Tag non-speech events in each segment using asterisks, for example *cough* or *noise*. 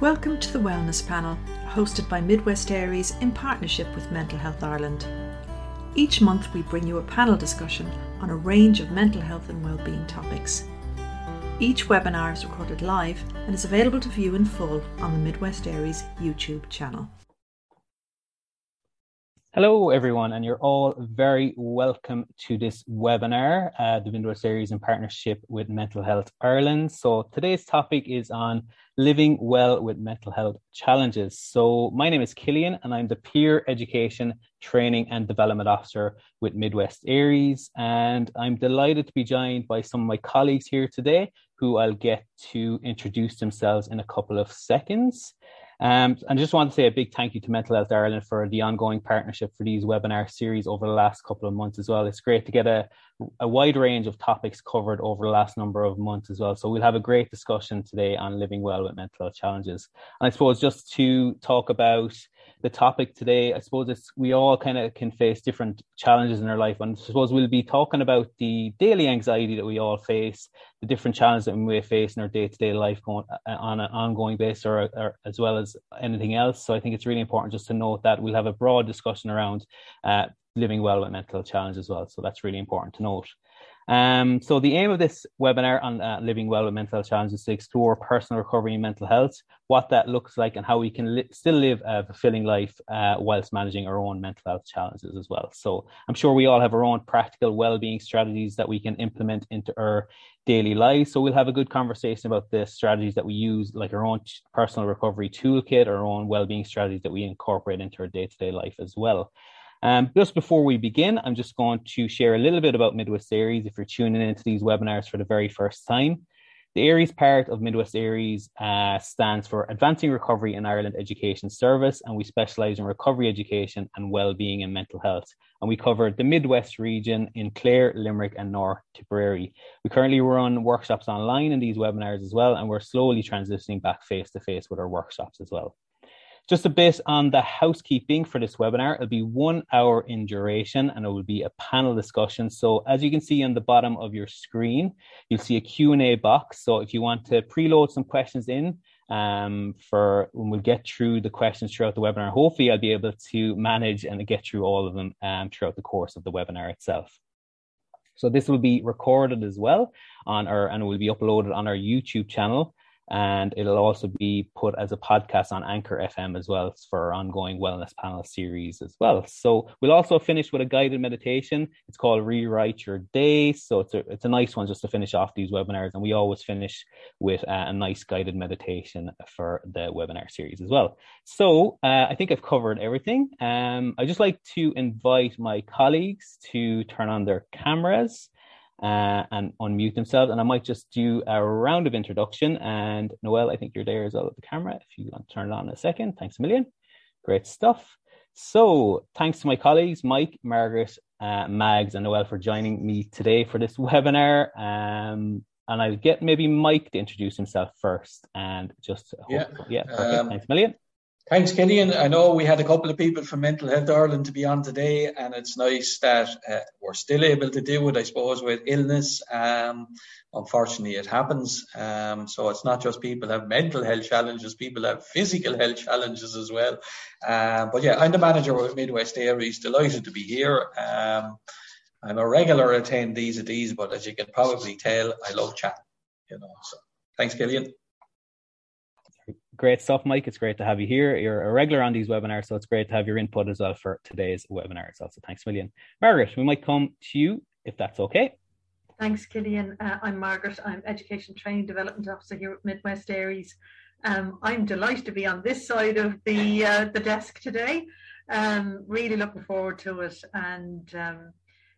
Welcome to the Wellness Panel, hosted by Midwest Aries in partnership with Mental Health Ireland. Each month, we bring you a panel discussion on a range of mental health and wellbeing topics. Each webinar is recorded live and is available to view in full on the Midwest Aries YouTube channel. Hello, everyone, and you're all very welcome to this webinar, uh, the Midwest Aries in partnership with Mental Health Ireland. So, today's topic is on living well with mental health challenges. So, my name is Cillian, and I'm the Peer Education Training and Development Officer with Midwest Aries. And I'm delighted to be joined by some of my colleagues here today who I'll get to introduce themselves in a couple of seconds. Um, and I just want to say a big thank you to Mental Health Ireland for the ongoing partnership for these webinar series over the last couple of months as well. It's great to get a, a wide range of topics covered over the last number of months as well. So we'll have a great discussion today on living well with mental health challenges. And I suppose just to talk about the topic today, I suppose it's we all kind of can face different challenges in our life, and I suppose we'll be talking about the daily anxiety that we all face, the different challenges that we may face in our day to day life going uh, on an ongoing basis, or, or, as well as anything else. So I think it's really important just to note that we'll have a broad discussion around uh, living well with mental challenge as well. So that's really important to note. Um, so the aim of this webinar on uh, living well with mental health challenges is to explore personal recovery and mental health, what that looks like, and how we can li- still live a fulfilling life uh, whilst managing our own mental health challenges as well. So I'm sure we all have our own practical well-being strategies that we can implement into our daily lives. So we'll have a good conversation about the strategies that we use, like our own personal recovery toolkit, our own well-being strategies that we incorporate into our day-to-day life as well. Um, just before we begin, I'm just going to share a little bit about Midwest Aries if you're tuning into these webinars for the very first time. The Aries part of Midwest Aries uh, stands for Advancing Recovery in Ireland Education Service, and we specialise in recovery education and well-being and mental health. And we cover the Midwest region in Clare, Limerick, and North Tipperary. We currently run workshops online in these webinars as well, and we're slowly transitioning back face to face with our workshops as well. Just a bit on the housekeeping for this webinar. It'll be one hour in duration and it will be a panel discussion. So as you can see on the bottom of your screen, you'll see a Q&A box. So if you want to preload some questions in um, for when we get through the questions throughout the webinar, hopefully I'll be able to manage and get through all of them um, throughout the course of the webinar itself. So this will be recorded as well on our and it will be uploaded on our YouTube channel and it'll also be put as a podcast on Anchor FM as well for our ongoing wellness panel series as well. So we'll also finish with a guided meditation. It's called Rewrite Your Day. So it's a it's a nice one just to finish off these webinars, and we always finish with uh, a nice guided meditation for the webinar series as well. So uh, I think I've covered everything. Um, I just like to invite my colleagues to turn on their cameras uh, and unmute themselves. And I might just do a round of introduction. And Noelle, I think you're there as well at the camera. If you want to turn it on in a second, thanks a million. Great stuff. So thanks to my colleagues, Mike, Margaret, uh, Mags, and Noelle for joining me today for this *laughs* webinar. Um, and I'll get maybe Mike to introduce himself first and just yeah, yeah, perfect. Um, thanks a million. Thanks, Cillian. I know we had a couple of people from Mental Health Ireland to be on today, and it's nice that uh, we're still able to do it, I suppose, with illness. Um, unfortunately, it happens. Um, so it's not just people have mental health challenges, people have physical health challenges as well. Um, but yeah, I'm the manager with Midwest Aries, delighted to be here. Um, I'm a regular attendee of these, but as you can probably tell, I love chatting. You know, so thanks, Cillian. Great stuff, Mike. It's great to have you here. You're a regular on these webinars, so it's great to have your input as well for today's webinar well. So thanks a million. Margaret, we might come to you if that's okay. Thanks, Cillian. Uh, I'm Margaret. I'm Education Training Development Officer here at Midwest Aries. Um, I'm delighted to be on this side of the uh, the desk today. Um, really looking forward to it, and um,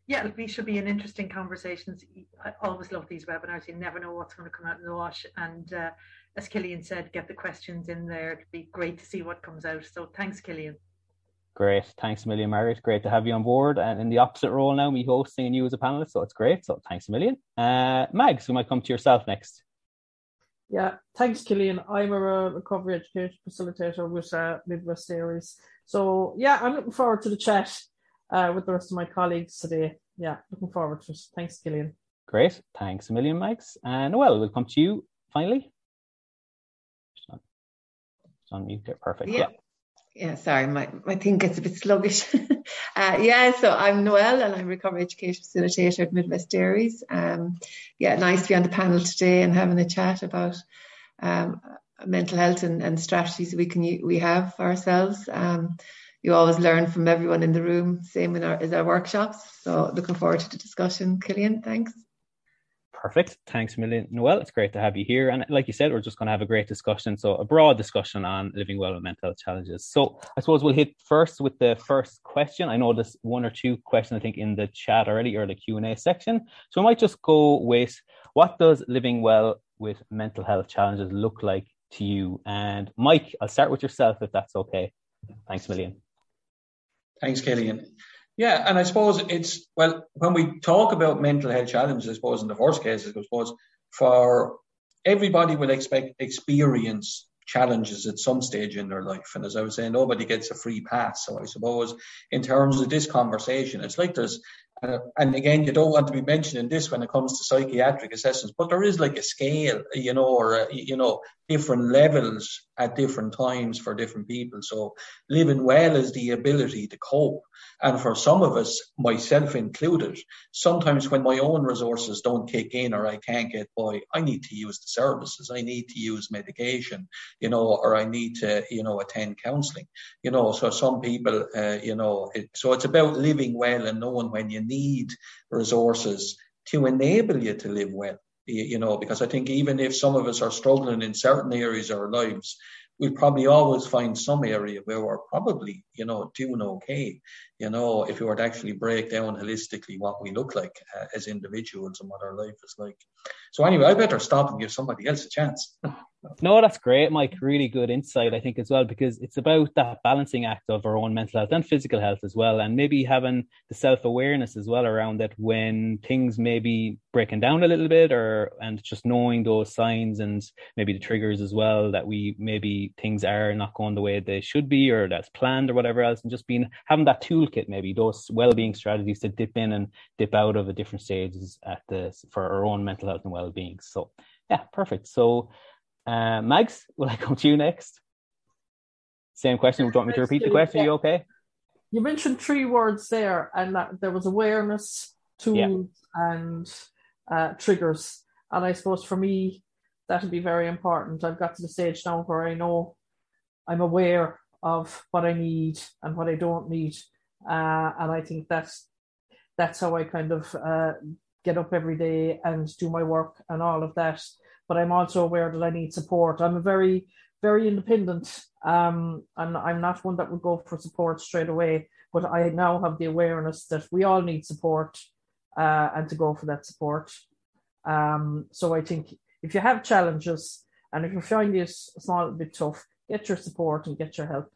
yeah, it should be an interesting conversation. I always love these webinars. You never know what's going to come out in the wash, and uh, as Cillian said, get the questions in there. It'd be great to see what comes out. So thanks, Cillian. Great. Thanks a million, Margaret. Great to have you on board. And in the opposite role now, me hosting and you as a panelist. So it's great. So thanks a million. Uh, Mags, we might come to yourself next. Yeah, thanks, Cillian. I'm a recovery education facilitator with uh, Midwest Aries. So yeah, I'm looking forward to the chat uh, with the rest of my colleagues today. Yeah, looking forward to it. Thanks, Cillian. Great. Thanks a million, Mags. And Noelle, we'll come to you finally. On mute there. Perfect. Yeah. yeah. sorry, my, my thing gets a bit sluggish. *laughs* uh, yeah, so I'm Noelle and I'm recovery education facilitator at Midwest Aries. Um, yeah, nice to be on the panel today and having a chat about um, mental health and, and strategies we can we have for ourselves. Um, you always learn from everyone in the room, same in our, as our workshops. So looking forward to the discussion. Cillian, thanks. Perfect. Thanks, million, Noelle. It's great to have you here. And like you said, we're just going to have a great discussion. So, a broad discussion on living well with mental health challenges. So, I suppose we'll hit first with the first question. I know there's one or two questions, I think, in the chat already or the Q&A section. So, I might just go with what does living well with mental health challenges look like to you? And Mike, I'll start with yourself if that's okay. Thanks, million. Thanks, Cillian. Yeah, and I suppose it's well when we talk about mental health challenges. I suppose in the first case, I suppose for everybody will expect experience challenges at some stage in their life. And as I was saying, nobody gets a free pass. So I suppose in terms of this conversation, it's like there's uh, and again, you don't want to be mentioning this when it comes to psychiatric assessments, but there is like a scale, you know, or uh, you know, different levels at different times for different people. So living well is the ability to cope. And for some of us, myself included, sometimes when my own resources don't kick in or I can't get by, I need to use the services. I need to use medication, you know, or I need to, you know, attend counseling, you know. So some people, uh, you know, it, so it's about living well and knowing when you need resources to enable you to live well you know, because I think even if some of us are struggling in certain areas of our lives, we'll probably always find some area where we're probably, you know, doing okay. You know, if we were to actually break down holistically what we look like uh, as individuals and what our life is like. So anyway, I better stop and give somebody else a chance. *laughs* No, that's great, Mike. Really good insight, I think, as well, because it's about that balancing act of our own mental health and physical health as well, and maybe having the self awareness as well around that when things may be breaking down a little bit, or and just knowing those signs and maybe the triggers as well that we maybe things are not going the way they should be or that's planned or whatever else, and just being having that toolkit, maybe those well being strategies to dip in and dip out of at different stages at the for our own mental health and well being. So, yeah, perfect. So uh, Mags, will I *laughs* come to you next? Same question. Would you want me to repeat the question? Are you okay? You mentioned three words there, and that there was awareness, tools, yeah. and uh, triggers. And I suppose for me, that would be very important. I've got to the stage now where I know I'm aware of what I need and what I don't need, uh, and I think that's that's how I kind of uh, get up every day and do my work and all of that but I'm also aware that I need support. I'm a very, very independent. Um, and I'm not one that would go for support straight away, but I now have the awareness that we all need support uh, and to go for that support. Um, so I think if you have challenges and if you find it a small bit tough, get your support and get your help.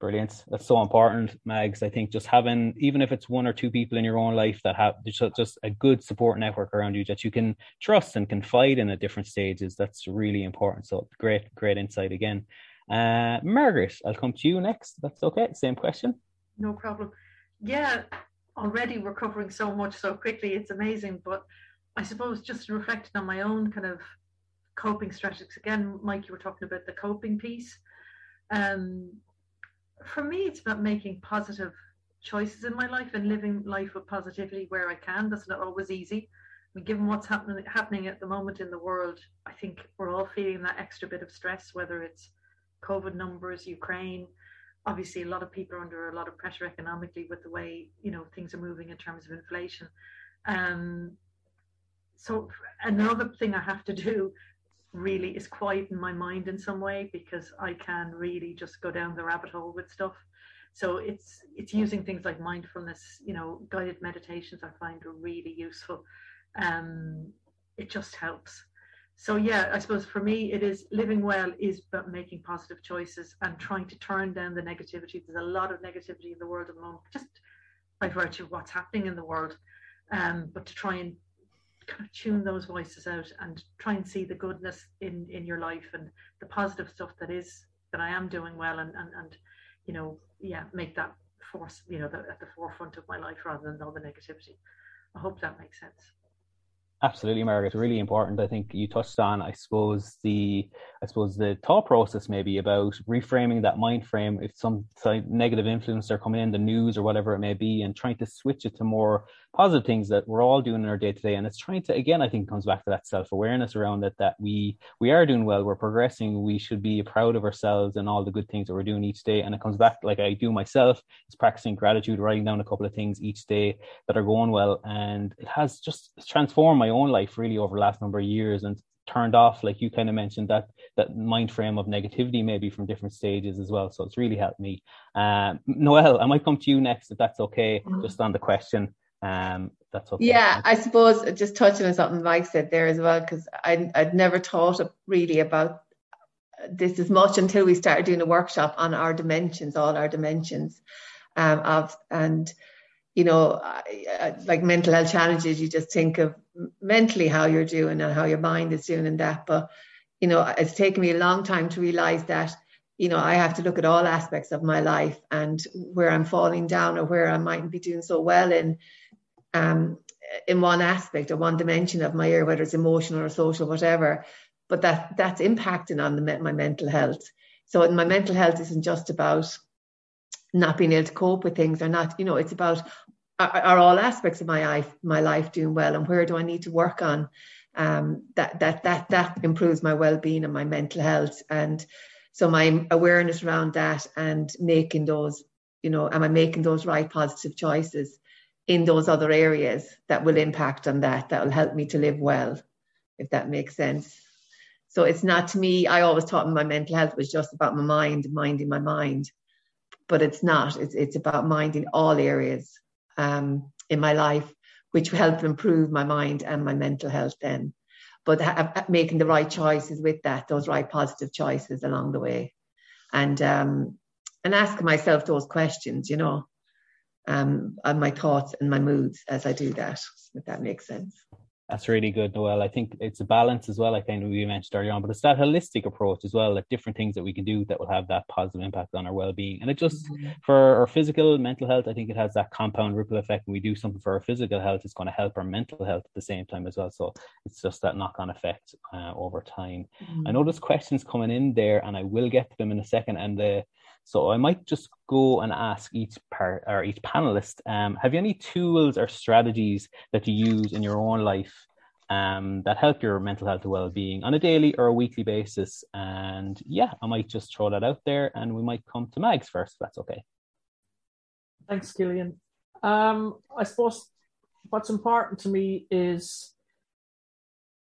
Brilliant. That's so important, Mags. I think just having, even if it's one or two people in your own life that have just a good support network around you that you can trust and confide in at different stages, that's really important. So great, great insight again. Uh, Margaret, I'll come to you next. That's okay. Same question. No problem. Yeah, already we're covering so much so quickly. It's amazing. But I suppose just reflecting on my own kind of coping strategies. Again, Mike, you were talking about the coping piece. Um, for me, it's about making positive choices in my life and living life with positivity where I can. That's not always easy. I mean, given what's happening happening at the moment in the world, I think we're all feeling that extra bit of stress, whether it's COVID numbers, Ukraine. Obviously, a lot of people are under a lot of pressure economically with the way you know things are moving in terms of inflation. Um, so another thing I have to *laughs* do really is quieten my mind in some way because I can really just go down the rabbit hole with stuff. So it's it's using things like mindfulness, you know, guided meditations I find are really useful. Um, it just helps. So yeah, I suppose for me it is living well is about making positive choices and trying to turn down the negativity. There's a lot of negativity in the world at the moment, just by virtue of what's happening in the world. Um, but to try and kind of tune those voices out and try and see the goodness in in your life and the positive stuff that is that I am doing well and and, and you know yeah make that force you know the, at the forefront of my life rather than all the negativity. I hope that makes sense. Absolutely, Margaret. Really important. I think you touched on, I suppose, the I suppose the thought process maybe about reframing that mind frame if some negative influence are coming in, the news or whatever it may be, and trying to switch it to more positive things that we're all doing in our day to day. And it's trying to again, I think comes back to that self-awareness around it that we we are doing well, we're progressing, we should be proud of ourselves and all the good things that we're doing each day. And it comes back like I do myself, is practicing gratitude, writing down a couple of things each day that are going well. And it has just transformed my own life really over the last number of years and turned off like you kind of mentioned that that mind frame of negativity maybe from different stages as well so it's really helped me um Noelle i might come to you next if that's okay mm-hmm. just on the question um that's okay yeah i suppose just touching on something mike said there as well because i i'd never thought really about this as much until we started doing a workshop on our dimensions all our dimensions um of and you know, like mental health challenges, you just think of mentally how you're doing and how your mind is doing and that. But, you know, it's taken me a long time to realize that, you know, I have to look at all aspects of my life and where I'm falling down or where I mightn't be doing so well in, um, in one aspect or one dimension of my area, whether it's emotional or social, whatever. But that that's impacting on the, my mental health. So my mental health isn't just about not being able to cope with things or not, you know, it's about are, are all aspects of my life my life doing well and where do I need to work on um, that that that that improves my well-being and my mental health and so my awareness around that and making those you know am I making those right positive choices in those other areas that will impact on that that will help me to live well if that makes sense so it's not to me I always thought my mental health was just about my mind minding my mind but it's not. It's it's about minding all areas um, in my life, which will help improve my mind and my mental health. Then, but ha- making the right choices with that, those right positive choices along the way, and um, and asking myself those questions, you know, um, on my thoughts and my moods as I do that. If that makes sense. That's really good, Noelle. I think it's a balance as well, I think we mentioned earlier on, but it's that holistic approach as well, that different things that we can do that will have that positive impact on our well being. And it just mm-hmm. for our physical, mental health, I think it has that compound ripple effect. When we do something for our physical health, it's going to help our mental health at the same time as well. So it's just that knock on effect uh, over time. Mm-hmm. I know there's questions coming in there, and I will get to them in a second. And the so I might just go and ask each part or each panelist, um, have you any tools or strategies that you use in your own life um, that help your mental health and well-being on a daily or a weekly basis? And yeah, I might just throw that out there, and we might come to Mags first. If that's okay. Thanks, Cillian. Um, I suppose what's important to me is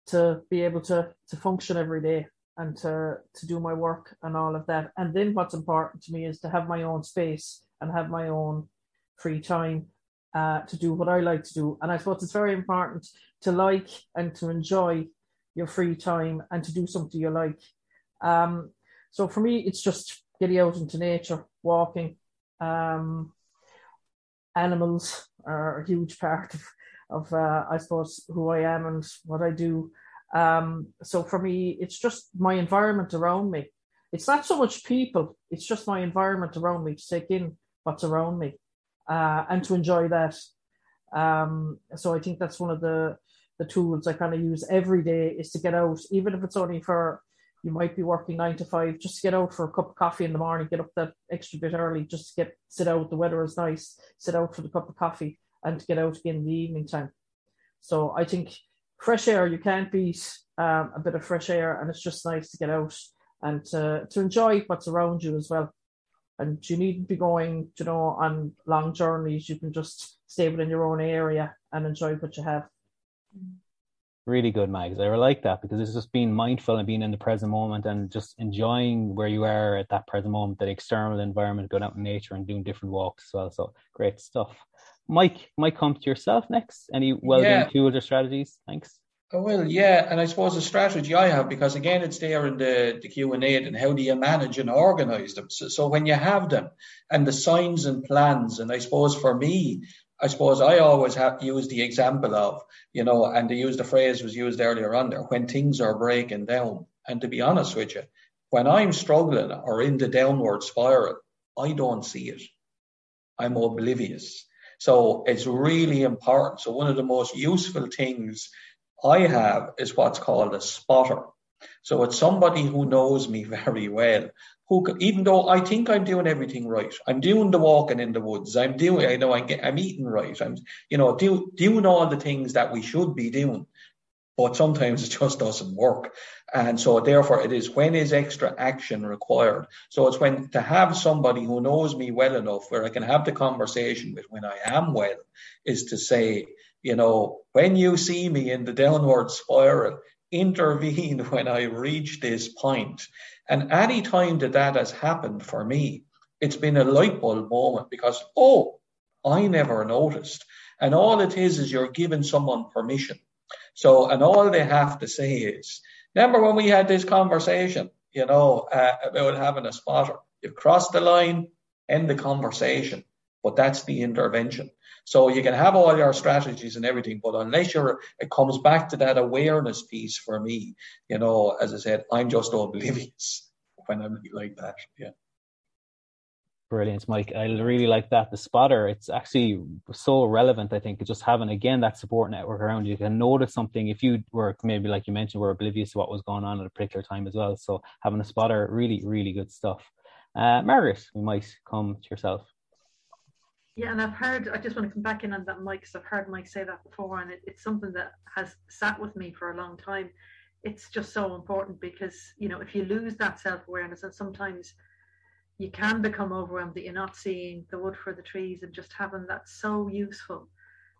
to be able to to function every day and to to do my work and all of that. And then what's important to me is to have my own space and have my own free time uh, to do what I like to do. And I suppose it's very important to like and to enjoy your free time and to do something you like. Um, so for me, it's just getting out into nature, walking. Um, animals are a huge *laughs* part of, of uh, I suppose, who I am and what I do. Um, so for me, it's just my environment around me. It's not so much people, it's just my environment around me to take in what's around me uh, and to enjoy that. Um, so I think that's one of the, the tools I kind of use every day is to get out, even if it's only for you might be working nine to five, just get out for a cup of coffee in the morning, get up that extra bit early, just get sit out. The weather is nice, sit out for the cup of coffee, and get out again in the evening time. So I think fresh air. You can't beat um, a bit of fresh air and it's just nice to get out and to, to enjoy what's around you as well. And you needn't be going you know on long journeys. You can just stay within your own area and enjoy what you have. Really good mags i like that because it's just being mindful and being in the present moment and just enjoying where you are at that present moment that external environment going out in nature and doing different walks as well. So great stuff Mike, might come to yourself next. Any well-being yeah. tools or strategies? Thanks. I will, yeah, and I suppose the strategy I have because again it's there in the the Q and A and how do you manage and organise them. So, so when you have them and the signs and plans, and I suppose for me, I suppose I always have used the example of you know, and the use the phrase was used earlier on there when things are breaking down. And to be honest with you, when I'm struggling or in the downward spiral, I don't see it. I'm oblivious. So it's really important. So one of the most useful things I have is what's called a spotter. So it's somebody who knows me *laughs* very well, who even though I think I'm doing everything right, I'm doing the walking in the woods, I'm doing, I know I'm, I'm eating right, I'm, you know, do, doing all the things that we should be doing but sometimes it just doesn't work. And so therefore it is when is extra action required. So it's when to have somebody who knows me well enough where I can have the conversation with when I am well is to say, you know, when you see me in the downward spiral, intervene *laughs* when I reach this point. And any time that that has happened for me, it's been a light bulb moment because, oh, I never noticed. And all it is is you're giving someone permission so, and all they have to say is, remember when we had this conversation, you know, uh, about having a spotter? You've crossed the line, end the conversation, but that's the intervention. So you can have all your strategies and everything, but unless you're, it comes back to that awareness piece for me. You know, as I said, I'm just oblivious *laughs* when I'm like that. Yeah. Brilliant, Mike. I really like that. The spotter, it's actually so relevant, I think, just having again that support network around you. Can notice something if you were maybe like you mentioned, were oblivious to what was going on at a particular time as well. So having a spotter, really, really good stuff. Uh, Margaret, we might come to yourself. Yeah, and I've heard, I just want to come back in on that, Mike, because I've heard Mike say that before, and it, it's something that has sat with me for a long time. It's just so important because, you know, if you lose that self awareness, and sometimes you can become overwhelmed that you're not seeing the wood for the trees and just having that so useful.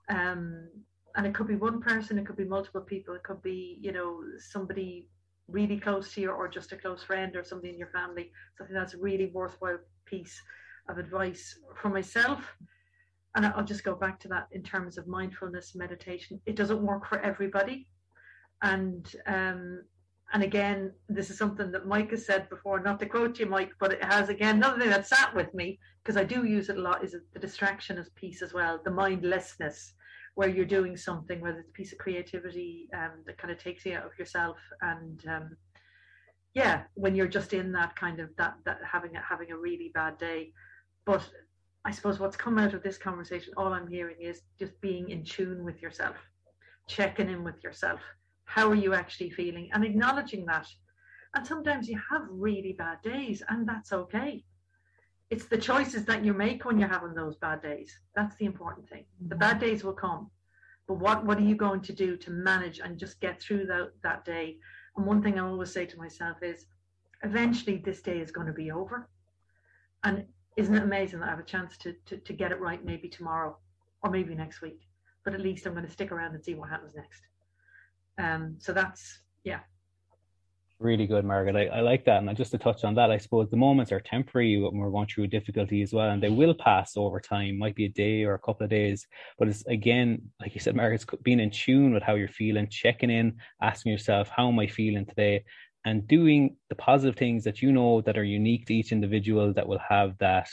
Um, and it could be one person it could be multiple people it could be you know somebody really close to you or just a close friend or somebody in your family. Something that's a really worthwhile piece of advice for myself. And i'll just go back to that in terms of mindfulness meditation. It doesn't work for everybody. And um, and again, this is something that Mike has said before, not to quote you, Mike, but it has again another thing that sat with me because I do use it a lot is the distraction as piece as well, the mindlessness, where you're doing something, whether it's a piece of creativity um, that kind of takes you out of yourself, and um, yeah, when you're just in that kind of that that having a, having a really bad day, but I suppose what's come out of this conversation, all I'm hearing is just being in tune with yourself, checking in with yourself how are you actually feeling? And acknowledging that. And sometimes you have really bad days and that's okay. It's the choices that you make when you're having those bad days. That's the important thing. The mm-hmm. bad days will come. But what what are you going to do to manage and just get through that that day? And one thing i always say to myself is eventually this day is going to be over. And isn't it amazing that i have a chance to, to to get it right maybe tomorrow or maybe next week? But at least i'm going to stick around and see what happens next um, so that's yeah. Really good, Margaret. I, I like that. And just to touch on that, I suppose the moments are temporary when we're going through difficulty as well, and they will pass over time. Might be a day or a couple of days, but it's again, like you said, Margaret, being in tune with how you're feeling, checking in, asking yourself, how am I feeling today? And doing the positive things that you know that are unique to each individual that will have that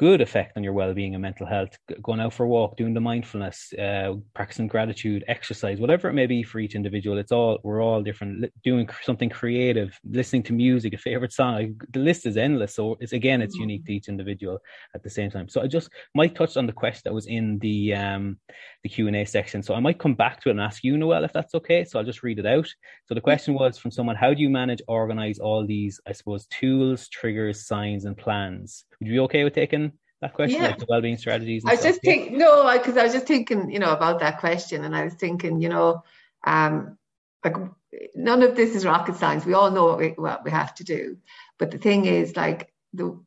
good effect on your well-being and mental health. Going out for a walk doing the mindfulness uh, practicing gratitude exercise whatever it may be for each individual it's all we're all different. Doing something creative listening to music a favorite song the list is endless. So it's again it's unique to each individual at the same time. So i just might touch on the question that was in the um the q&a section. So i might come back to it and ask you Noelle if that's okay. So i'll just read it out. So the question was from someone how do you manage organize all these i suppose tools triggers signs and plans would you be okay with taking that question, yeah. like the well-being strategies? I was just thinking, no, because I was just thinking, you know, about that question, and I was thinking, you know, um, like none of this is rocket science. We all know what we, what we have to do, but the thing is, like the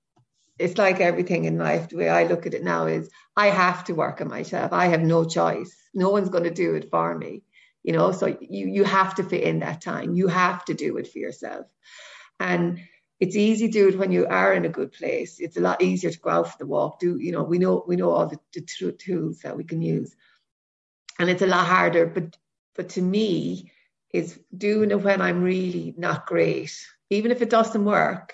it's like everything in life. The way I look at it now is I have to work on myself. I have no choice. No one's going to do it for me. You know, so you you have to fit in that time. You have to do it for yourself. And it's easy to do it when you are in a good place. It's a lot easier to go out for the walk. Do you know? We know we know all the, the tools that we can use, and it's a lot harder. But but to me, is doing it when I'm really not great, even if it doesn't work.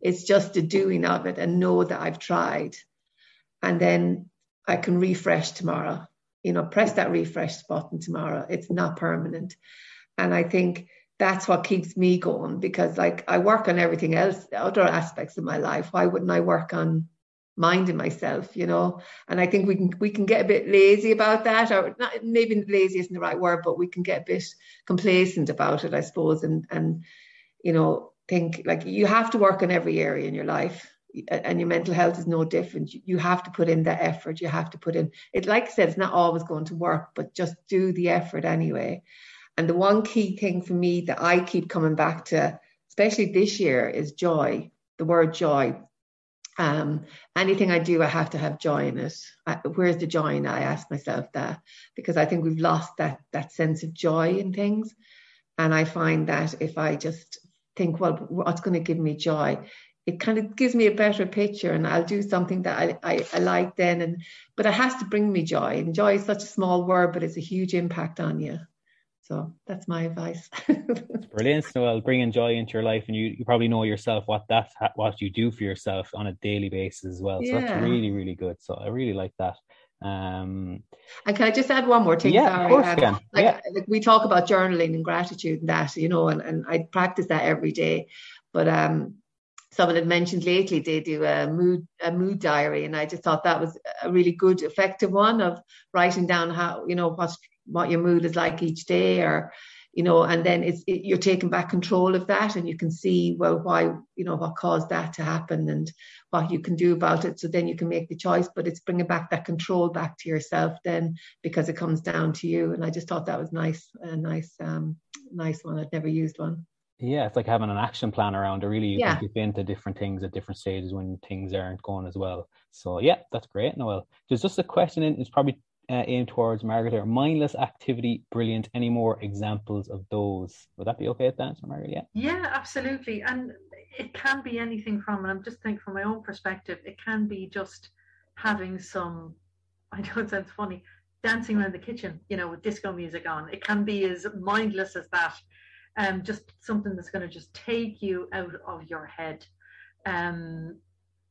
It's just the doing of it and know that I've tried, and then I can refresh tomorrow. You know, press that refresh button tomorrow. It's not permanent, and I think that's what keeps me going because like I work on everything else, other aspects of my life. Why wouldn't I work on minding myself, you know. And I think we can we can get a bit lazy about that, or not maybe lazy isn't the right word, but we can get a bit complacent about it, I suppose, and and you know think like you have to work on every area in your life. And your mental health is no different. You have to put in the effort. You have to put in it. Like I said, it's not always going to work, but just do the effort anyway. And the one key thing for me that I keep coming back to, especially this year, is joy. The word joy um, anything I do, I have to have joy in it. I, where's the joy in it? I ask myself that because I think we've lost that that sense of joy in things. And I find that if I just think, well, what's going to give me joy? It kind of gives me a better picture, and I'll do something that I, I, I like then. And but it has to bring me joy. And joy is such a small word, but it's a huge impact on you. So that's my advice. *laughs* brilliant. So I'll joy into your life, and you, you probably know yourself what that what you do for yourself on a daily basis as well. So yeah. that's really really good. So I really like that. Um, and can I just add one more thing? Yeah, Sorry. of course um, can. Like, yeah. like we talk about journaling and gratitude and that, you know, and, and I practice that every day. But um, someone had mentioned lately they do a mood a mood diary, and I just thought that was a really good, effective one of writing down how you know what's what your mood is like each day or you know and then it's it, you're taking back control of that and you can see well why you know what caused that to happen and what you can do about it so then you can make the choice but it's bringing back that control back to yourself then because it comes down to you and i just thought that was nice a nice um nice one i'd never used one yeah, it's like having an action plan around it. Really, you yeah. can dip into different things at different stages when things aren't going as well. So yeah, that's great, Noelle. There's just a question in. It's probably uh, aimed towards Margaret. Mindless activity, brilliant. Any more examples of those? Would that be okay at that, Margaret? Yeah. Yeah, absolutely. And it can be anything from, and I'm just thinking from my own perspective, it can be just having some, *laughs* I know it sounds funny, dancing around the kitchen, you know, with disco music on. It can be as mindless as that. Um, just something that's going to just take you out of your head. Um,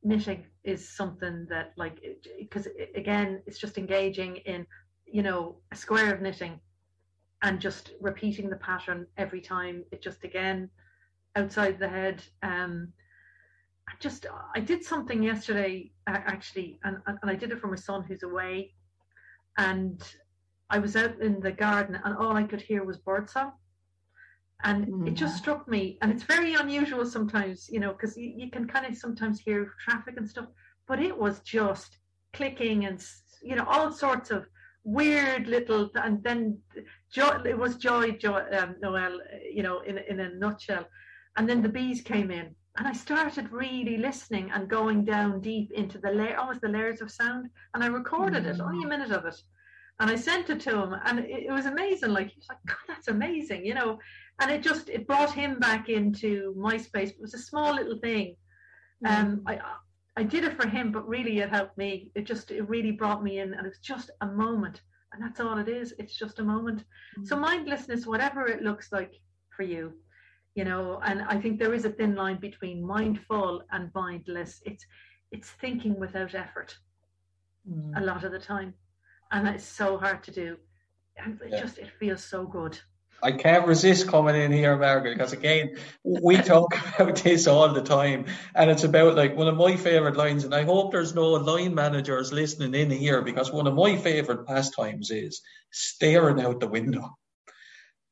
knitting is something that like because again it's just engaging in you know a square of knitting and just repeating the pattern every time. It just again outside the head. Um I just I did something yesterday actually and, and I did it for my son who's away. And I was out in the garden and all I could hear was birdsong and mm. it just mm. struck me and it's very unusual sometimes you know because you, you, can kind of sometimes hear traffic and stuff but it was just clicking and you know all sorts of weird little and then joy, it was joy joy um, Noelle you know in, in a nutshell and then the bees came in and i started really listening and going down deep into the layer almost the layers of sound and i recorded mm. it only a mm. minute of it and I sent it to him, and it, it was amazing. Like he was like, "God, that's amazing," you know and it just it brought him back into MySpace. It was a small little thing. Mm. Um, I I did it for him, but really it helped me. It just it really brought me in, and it was just a moment, and that's all it is. It's just a moment. Mm. So mindlessness, whatever it looks like for you, you know, and I think there is a thin line between mindful and mindless. It's it's thinking without effort mm. a lot of the time, and it's so hard to do. And it yeah. just it feels so good. I can't resist coming in here, Margaret, because again, we *laughs* talk about this all the time, and it's about like one of my favorite lines. And I hope there's no line managers listening in here because one of my favorite pastimes is staring out the window.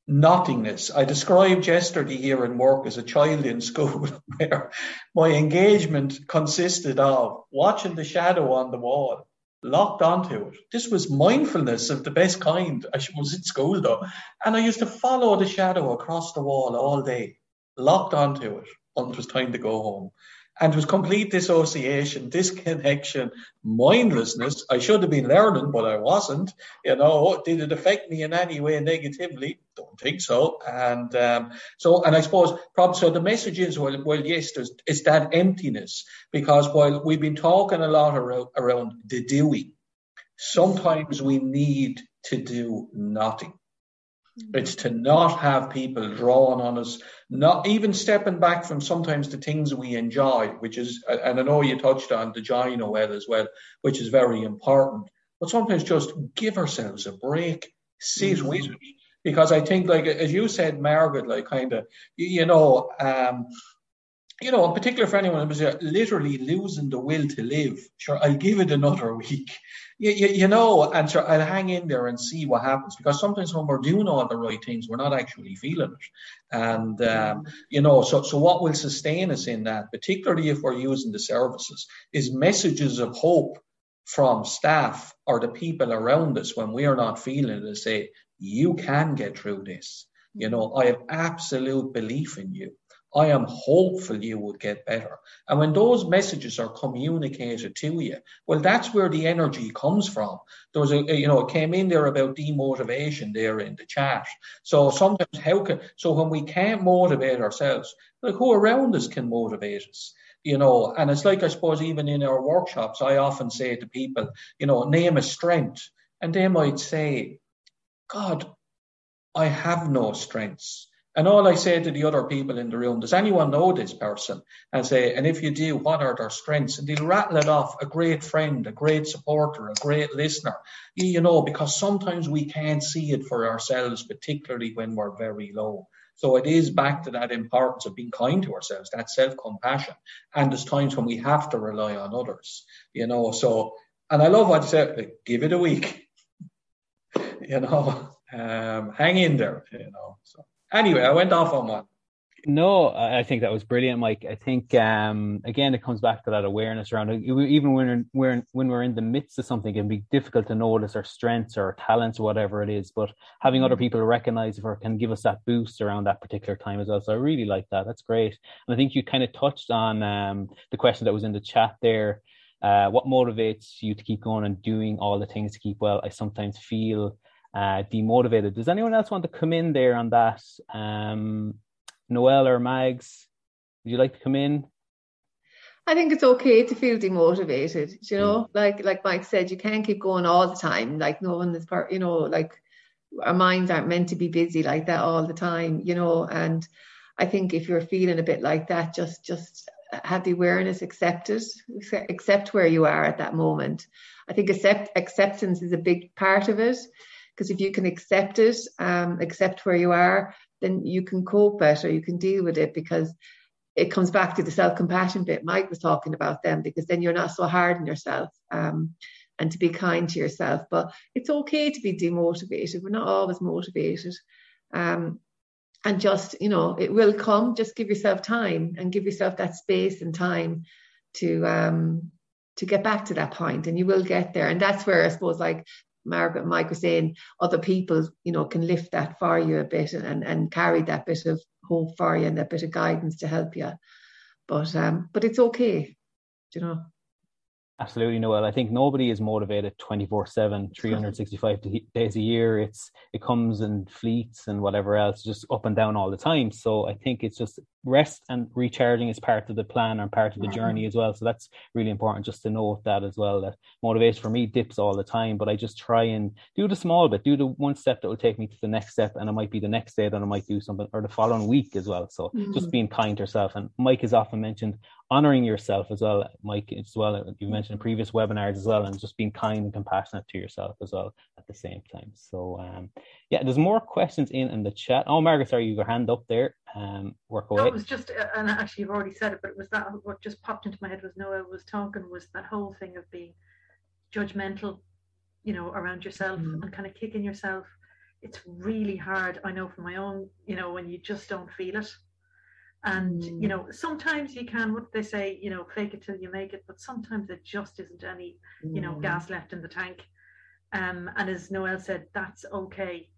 Nothingness. I described yesterday here in work as a child in school *laughs* where my engagement consisted of watching the shadow on the wall locked onto it. This was mindfulness of the best kind. I was in school though, and I used to follow the shadow across the wall all day, locked onto it until it was time to go home and it was complete dissociation, disconnection, mindlessness. I should have been learning, but I wasn't. You know, did it affect me in any way negatively? Don't think so. And um, so, and I suppose probably so. The message is well, well, yes, there's it's that emptiness because while we've been talking a lot around, around the doing, sometimes we need to do nothing. It's to not have people drawing on us, not even stepping back from sometimes the things we enjoy, which is, and I know you touched on the joy Noelle as well, which is very important. But sometimes just give ourselves a break, sit mm-hmm. with it. Because I think, like as you said, Margaret, like kind of, you know, um, you know, in particular for anyone who's literally losing the will to live, sure, I'll give it another *laughs* week. You, you, you, know, and sure, I'll hang in there and see what happens because sometimes when we're doing all the right things, we're not actually feeling it. And, um, you know, so, so what will sustain us in that, particularly if we're using the services, is messages of hope from staff or the people around us when we are not feeling it to say, you can get through this. You know, I have absolute belief in you. I am hopeful you will get better. And when those messages are communicated to you, well, that's where the energy comes from. There was a, you know, it came in there about demotivation there in the chat. So sometimes how can, so when we can't motivate ourselves, like who around us can motivate us? You know, and it's like, I suppose, even in our workshops, I often say to people, you know, name a strength. And they might say, God, I have no strengths. And all I say to the other people in the room, does anyone know this person? And say, and if you do, what are their strengths? And they'll rattle it off a great friend, a great supporter, a great listener. You know, because sometimes we can't see it for ourselves, particularly when we're very low. So it is back to that importance of being kind to ourselves, that self compassion. And there's times when we have to rely on others, you know. So, and I love what you said, like, give it a week, *laughs* you know, *laughs* um, hang in there, you know. So anyway, I went off on one. No, I think that was brilliant, Mike. I think um, again it comes back to that awareness around it. Even when we're when we're in the midst of something, it can be difficult to notice our strengths or our talents or whatever it is. But having other people recognize it can give us that boost around that particular time as well. So I really like that. That's great. And I think you kind of touched on um, the question that was in the chat there. Uh, what motivates you to keep going and doing all the things to keep well? I sometimes feel uh, demotivated. Does anyone else want to come in there on that? Um, Noelle or Mags, would you like to come in? I think it's okay to feel demotivated. You know, mm. like like Mike said, you can't keep going all the time. Like no one is part. You know, like our minds aren't meant to be busy like that all the time. You know, and I think if you're feeling a bit like that, just just have the awareness, accept it, accept where you are at that moment. I think accept acceptance is a big part of it because if you can accept it, um, accept where you are, then you can cope better, you can deal with it because it comes back to the self compassion bit Mike was talking about them because then you're not so hard on yourself um, and to be kind to yourself. But it's okay to be demotivated. We're not always motivated. Um, and just, you know, it will come. Just give yourself time and give yourself that space and time to um, to get back to that point and you will get there and that's where i suppose like Margaret and Mike were saying, other people, you know, can lift that for you a bit and, and carry that bit of hope for you and that bit of guidance to help you. But um, but it's okay, you know. Absolutely, Noelle. I think nobody is motivated 24 7, *laughs* 365 days a year. It's It comes in fleets and whatever else, just up and down all the time. So I think it's just rest and recharging is part of the plan and part of the journey as well. So that's really important just to note that as well. That motivation for me dips all the time, but I just try and do the small bit, do the one step that will take me to the next step. And it might be the next day that I might do something or the following week as well. So mm-hmm. just being kind to yourself. And Mike has often mentioned honoring yourself as well, Mike, as well. You mentioned in previous webinars as well, and just being kind and compassionate to yourself as well at the same time. So, um, yeah, there's more questions in in the chat. Oh, Margaret, sorry, you got your hand up there. Um, work away. Was just, uh, and actually you've already said it, but it was that what just popped into my head was Noelle was talking was that whole thing of being judgmental, you know, around yourself mm. and kind of kicking yourself. It's really hard. I know from my own, you know, when you just don't feel it and mm. you know sometimes you can what they say you know fake it till you make it but sometimes there just isn't any you know mm. gas left in the tank um and as Noelle said that's okay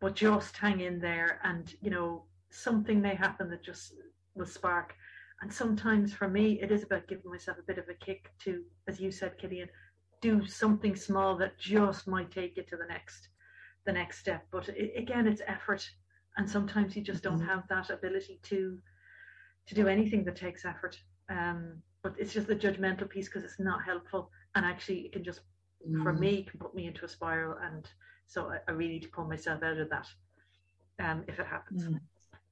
but just hang in there and you know something may happen that just will spark and sometimes for me it is about giving myself a bit of a kick to as you said Cillian do something small that just might take you to the next the next step but it, again it's effort and sometimes you just don't mm-hmm. have that ability to to do anything that takes effort. Um, but it's just the judgmental piece because it's not helpful, and actually it can just, mm. for me, can put me into a spiral. And so I, I really need to pull myself out of that um, if it happens. Mm.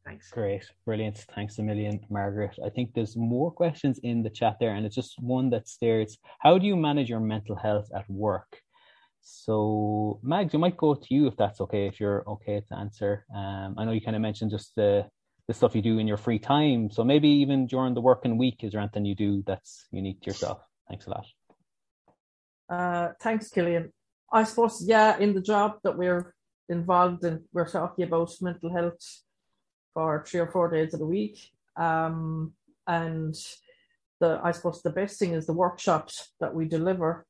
Thanks. Great, brilliant. Thanks a million, Margaret. I think there's more questions in the chat there, and it's just one that stares. How do you manage your mental health at work? So, Mags, I might go to you if that's okay, if you're okay to answer. Um, I know you kind of mentioned just the the stuff you do in your free time. So maybe even during the working week, is there anything you do that's unique to yourself? Thanks a lot. Uh, thanks, Cillian. I suppose, yeah, in the job that we're involved in, we're talking about mental health for three or four days of the week. Um, and the I suppose the best thing is the workshops that we deliver.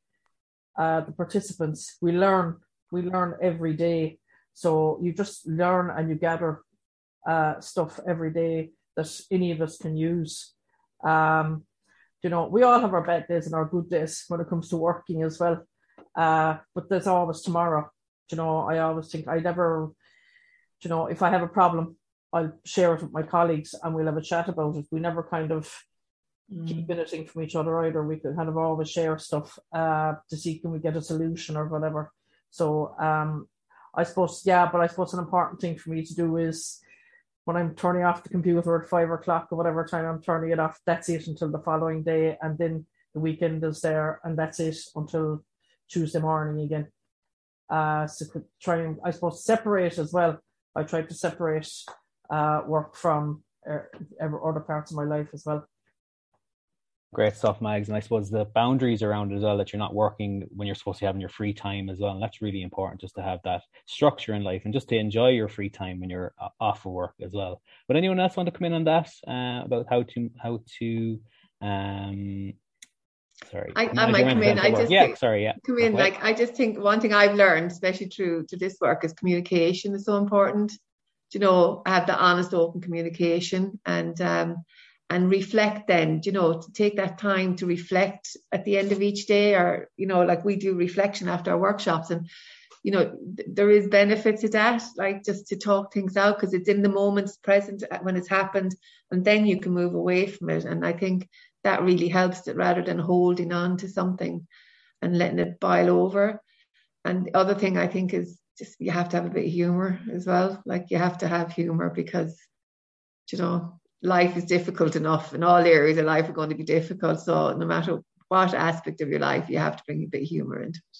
Uh, the participants, we learn, we learn every day. So you just learn and you gather uh, stuff every day that any of us can use. Um, you know, we all have our bad days and our good days when it comes to working as well. Uh, but there's always tomorrow. You know, I always think I never, you know, if I have a problem, I'll share it with my colleagues and we'll have a chat about it. We never kind of mm. keep anything from each other either. We can kind of always share stuff uh, to see can we get a solution or whatever. So um, I suppose yeah, but I suppose an important thing for me to do is when I'm turning off the computer at five o'clock or whatever time I'm turning it off, that's it until the following day, and then the weekend is there, and that's it until Tuesday morning again. Uh, so try and I suppose separate as well. I try to separate uh, work from uh, other parts of my life as well. Great stuff, Mags. And I suppose the boundaries around it as well that you're not working when you're supposed to have in your free time as well. And that's really important just to have that structure in life and just to enjoy your free time when you're off of work as well. But anyone else want to come in on that uh, about how to how to um sorry. I, I might come in. I just yeah, think, sorry, yeah. Come in. Like I just think one thing I've learned, especially through to this work, is communication is so important. You know, have the honest, open communication and um and reflect then you know to take that time to reflect at the end of each day or you know like we do reflection after our workshops and you know th- there is benefit to that like just to talk things out because it's in the moment present uh, when it's happened and then you can move away from it. And i think that really helps it rather than holding on to something and letting it boil over. And the other thing i think is just you have to have a bit of humor as well like you have to have humor because you know life is difficult enough and all areas of life are going to be difficult. So no matter what aspect of your life, you have to bring a bit of humor into it.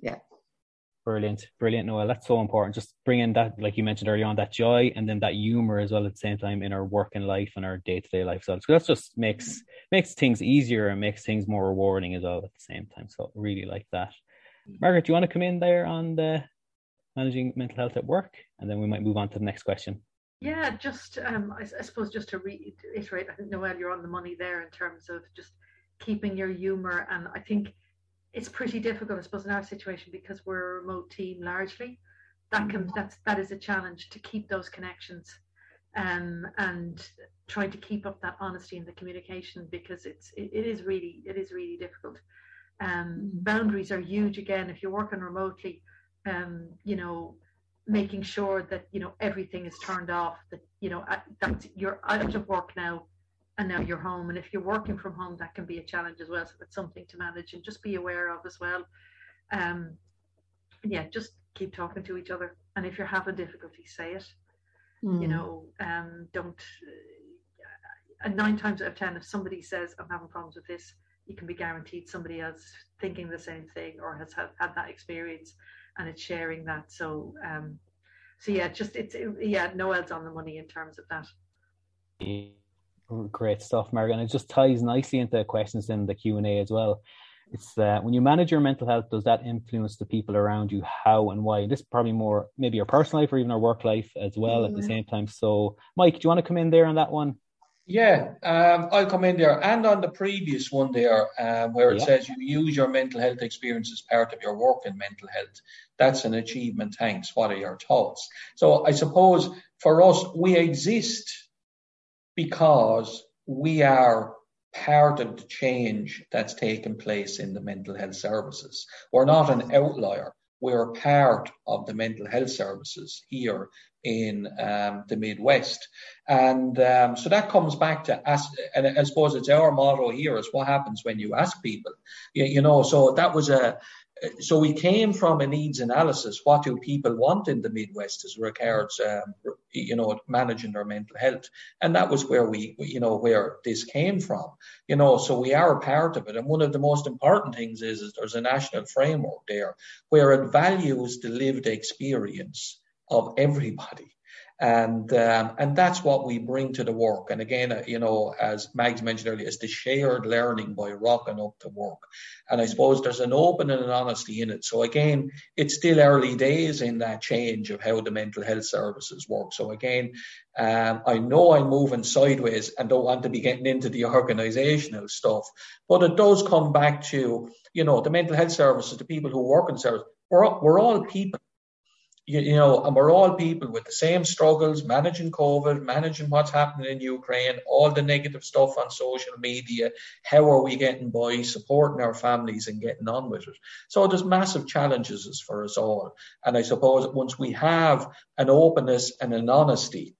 Yeah. Brilliant, brilliant, Noelle. That's so important. Just bringing that, like you mentioned earlier on, that joy and then that humor as well at the same time in our work and life and our day to day life. So that just makes makes things easier and makes things more rewarding as well at the same time. So really like that. Margaret, do you want to come in there on the managing mental health at work, and then we might move on to the next question. Yeah, just um, I, I, suppose just to reiterate, I think Noelle, you're on the money there in terms of just keeping your humour, and I think it's pretty difficult, I suppose, in our situation because we're a remote team largely. That can mm-hmm. that's that is a challenge to keep those connections, um, and try to keep up that honesty in the communication because it's it, it is really it is really difficult. Um, boundaries are huge again. If you're working remotely. Um, you know, making sure that you know everything is turned off that you know that you're out of work now and now you're home. And if you're working from home that can be a challenge as well. So that's something to manage and just be aware of as well. Um yeah just keep talking to each other. And if you're having difficulty say it. Mm. you know um don't uh, and nine times out of ten if somebody says i'm having problems with this you can be guaranteed somebody else thinking the same thing or has had, had that experience and it's sharing that. So um, so yeah, just it's it, yeah, Noelle's on the money in terms of that. Great stuff, Margaret. And it just ties nicely into questions in the Q and A as well. It's uh, when you manage your mental health, does that influence the people around you? How and why? This is probably more maybe your personal life or even our work life as well mm-hmm. at the mm-hmm. same time. So, Mike, do you want to come in there on that one? Yeah, um, I'll come in there. And on the previous one there, um, where it yeah. says you use your mental health experience as part of your work in mental health, that's an achievement. Thanks. What are your thoughts? So I suppose for us, we exist because we are part of the change that's taken place in the mental health services. We're not an outlier. We're part of the mental health services here in um, the Midwest. And um, so that comes back to ask, and I suppose it's our motto here is what happens when you ask people, you, you know, so that was a, so we came from a needs analysis. What do people want in the Midwest as regards, um, you know, managing their mental health? And that was where we, you know, where this came from, you know, so we are a part of it. And one of the most important things is, is there's a national framework there where it values the lived experience of everybody. And um, and that's what we bring to the work. And again, uh, you know, as Mags mentioned earlier, it's the shared learning by rocking up to work. And I suppose there's an open and an honesty in it. So again, it's still early days in that change of how the mental health services work. So again, um, I know I'm moving sideways and don't want to be getting into the *laughs* organisational stuff, but it does come back to you know the mental health services, the people who work in service. We're, we're all people you, you, know, and we're all people with the same struggles, managing COVID, managing what's happening in Ukraine, all the negative stuff on social media. How are we getting by, supporting our families and getting on with it? So there's massive challenges for us all. And I suppose once we have an openness and an honesty,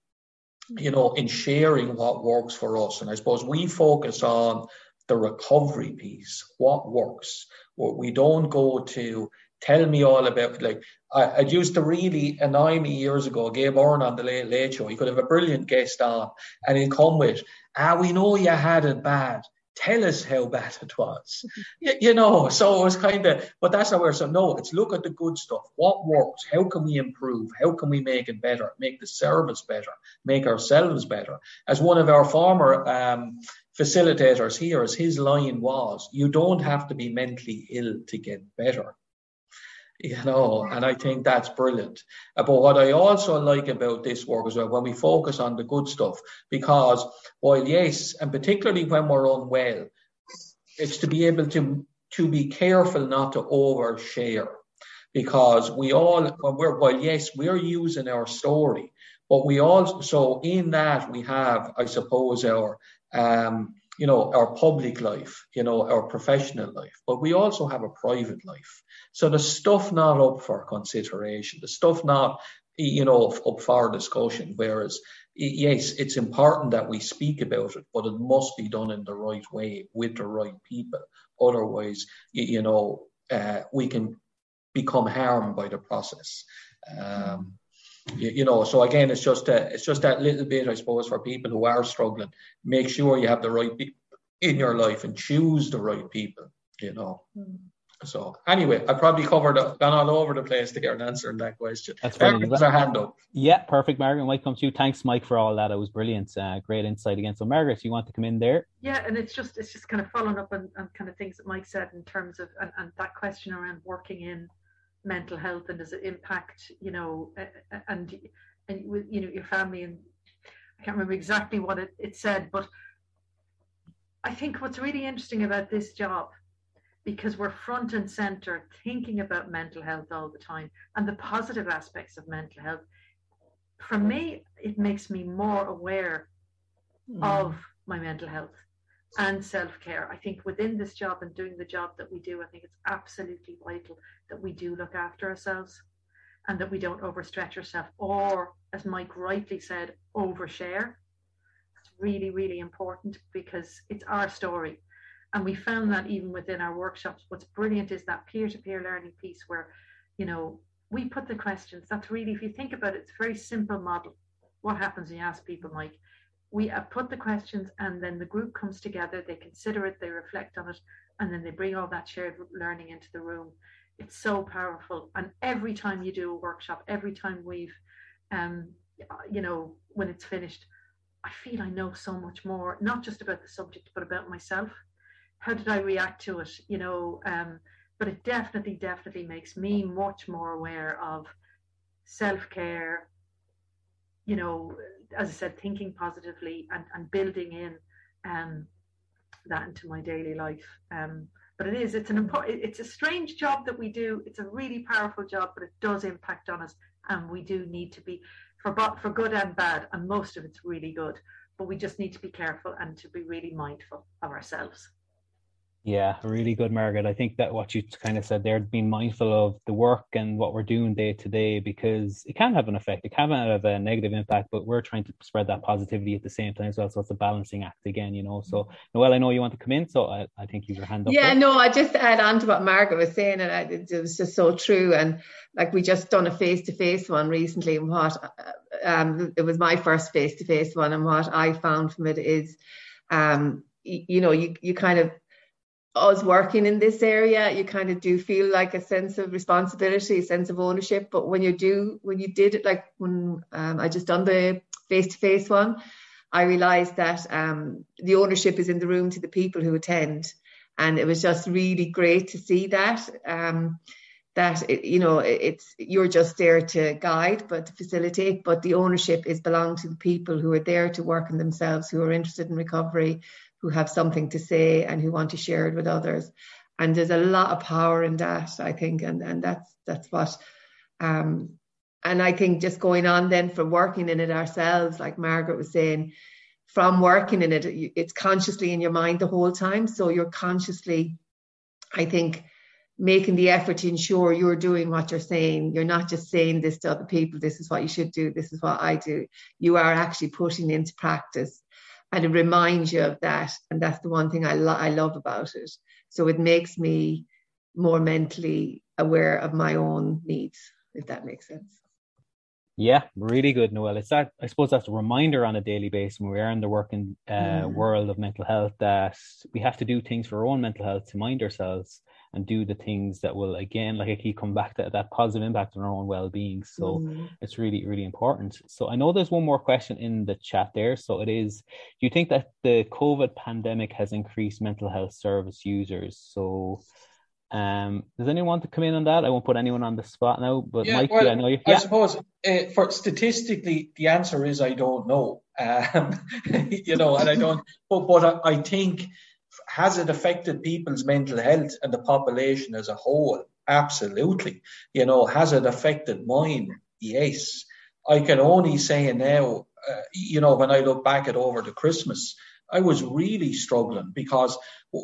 you know, in sharing what works for us, and I suppose we focus on the recovery piece, what works. What we don't go to tell me all about like I, it used to really annoy me years ago. Gay Byrne on the late, late show, he could have a brilliant guest on, and he'd come with, "Ah, we know you had it bad. Tell us how bad it was." *laughs* you, you know, so it was kind of, but that's not where. So no, it's look at the good stuff. What works? How can we improve? How can we make it better? Make the service better. Make ourselves better. As one of our former um, facilitators here, as his line was, you don't have to be mentally ill to get better you know, and I think that's brilliant. Uh, but what I also like about this work as well, when we focus on the good stuff, because while yes, and particularly when we're unwell, it's to be able to to be careful not to overshare, because we all when we're well, yes, we're using our story, but we also so in that we have, I suppose, our um, you know, our public life, you know, our professional life, but we also have a private life. So the stuff not up for consideration, the stuff not, you know, up for discussion. Whereas, yes, it's important that we speak about it, but it must be done in the right way with the right people. Otherwise, you know, uh, we can become harmed by the process. Um, you, you, know, so again, it's just a, it's just that little bit, I suppose, for people who are struggling. Make sure you have the right people in your life and choose the right people. You know. Mm. So anyway, I probably covered gone all over the place to get an answer in that question. That's Margaret has hand up. Yeah, perfect. Margaret, Mike comes to you. Thanks, Mike, for all that. It was brilliant. Uh, great insight again. So Margaret, you want to come in there? Yeah, and it's just it's just kind of following up on, on kind of things that Mike said in terms of and, and that question around working in mental health and does it impact you know and and with you know your family and I can't remember exactly what it, it said but I think what's really interesting about this job because we're front and center thinking about mental health all the time and the positive aspects of mental health for me it makes me more aware mm. of my mental health and self care. I think within this job and doing the job that we do, I think it's absolutely vital that we do look after ourselves and that we don't overstretch ourselves or, as Mike rightly said, overshare. It's really, really important because it's our story. And we found that even within our workshops, what's brilliant is that peer to peer learning piece where, you know, we put the questions. That's really, if you think about it, it's a very simple model. What happens when you ask people, Mike? We put the questions and then the group comes together they consider it they reflect on it and then they bring all that shared learning into the room. It's so powerful and every time you do a workshop every time we've um you know when it's finished i feel i know so much more not just about the subject but about myself. How did i react to it you know um but it definitely definitely makes me much more aware of self-care you know as I said, thinking positively and, and building in um, that into my daily life. Um, but it is, it's an important, it's a strange job that we do. It's a really powerful job, but it does impact on us. And we do need to be, for, for good and bad, and most of it's really good, but we just need to be careful and to be really mindful of ourselves. Yeah, really good, Margaret. I think that what you kind of said there, being mindful of the work and what we're doing day to day, because it can have an effect. It can have a negative impact, but we're trying to spread that positivity at the same time as well. So it's a balancing act again, you know. So, Noelle, I know you want to come in, so I, I think you your hand up. Yeah, there. no, I just add on to what Margaret was saying, and I, it was just so true. And like we just done a face to face one recently, and what um, it was my first face to face one, and what I found from it is, um, you, you know, you you kind of us working in this area, you kind of do feel like a sense of responsibility, a sense of ownership. But when you do, when you did it, like when um, I just done the face to face one, I realized that um, the ownership is in the room to the people who attend. And it was just really great to see that. Um, that you know it's you're just there to guide but to facilitate but the ownership is belong to the people who are there to work on themselves who are interested in recovery who have something to say and who want to share it with others and there's a lot of power in that i think and and that's that's what um and i think just going on then for working in it ourselves like margaret was saying from working in it it's consciously in your mind the whole time so you're consciously i think making the effort to ensure you're doing what you're saying. You're not just saying this to other people, this is what you should do, this is what I do. You are actually putting into practice. And it reminds you of that. And that's the one thing I, lo- I love about it. So it makes me more mentally aware of my own needs, if that makes sense. Yeah, really good, Noelle It's that I suppose that's a reminder on a daily basis when we are in the working uh, mm. world of mental health that we have to do things for our own mental health to mind ourselves and do the things that will again like i keep coming back to that positive impact on our own well-being so mm. it's really really important so i know there's one more question in the chat there so it is do you think that the covid pandemic has increased mental health service users so um, does anyone want to come in on that? I won't put anyone on the spot now, but yeah, Mike, well, I know you. Yeah. I suppose uh, for statistically, the answer is I don't know. *laughs* Um, *laughs* you know, and I don't. But but I, I think has it affected people's mental health and the population as a whole? Absolutely. You know, has it affected mine? Yes. I can only say now, uh, you know, when I look back at over the Christmas, I was really struggling because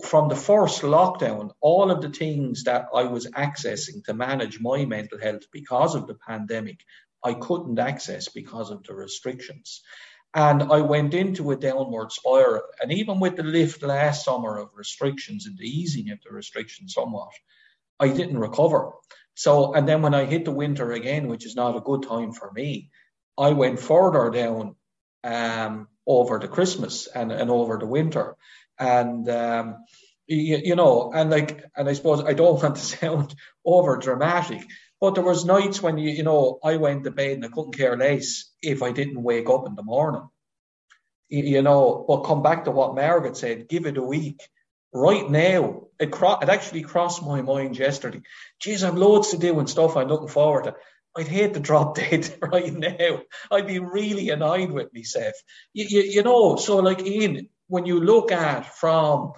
from the first lockdown, all of the things that I was accessing to manage my mental health because of the pandemic, I couldn't access because of the restrictions. And I went into a downward spiral. And even with the lift last summer of restrictions and the easing of the restrictions somewhat, I didn't recover. So, and then when I hit the winter again, which is not a good time for me, I went further down um, over the Christmas and, and over the winter. And, um, you, you know, and like, and I suppose I don't *laughs* want to sound over dramatic, but there was nights when you, you know, I went to bed and I couldn't care less if I didn't wake up in the morning. You, know, but come back to what Margaret said, give it a week. Right now, it, cro- it actually crossed my mind yesterday. Geez, I've loads to do and stuff I'm looking forward to. I'd hate to drop *laughs* dead right now. I'd be really annoyed with myself. You, you, you know, so like Ian, when you look at from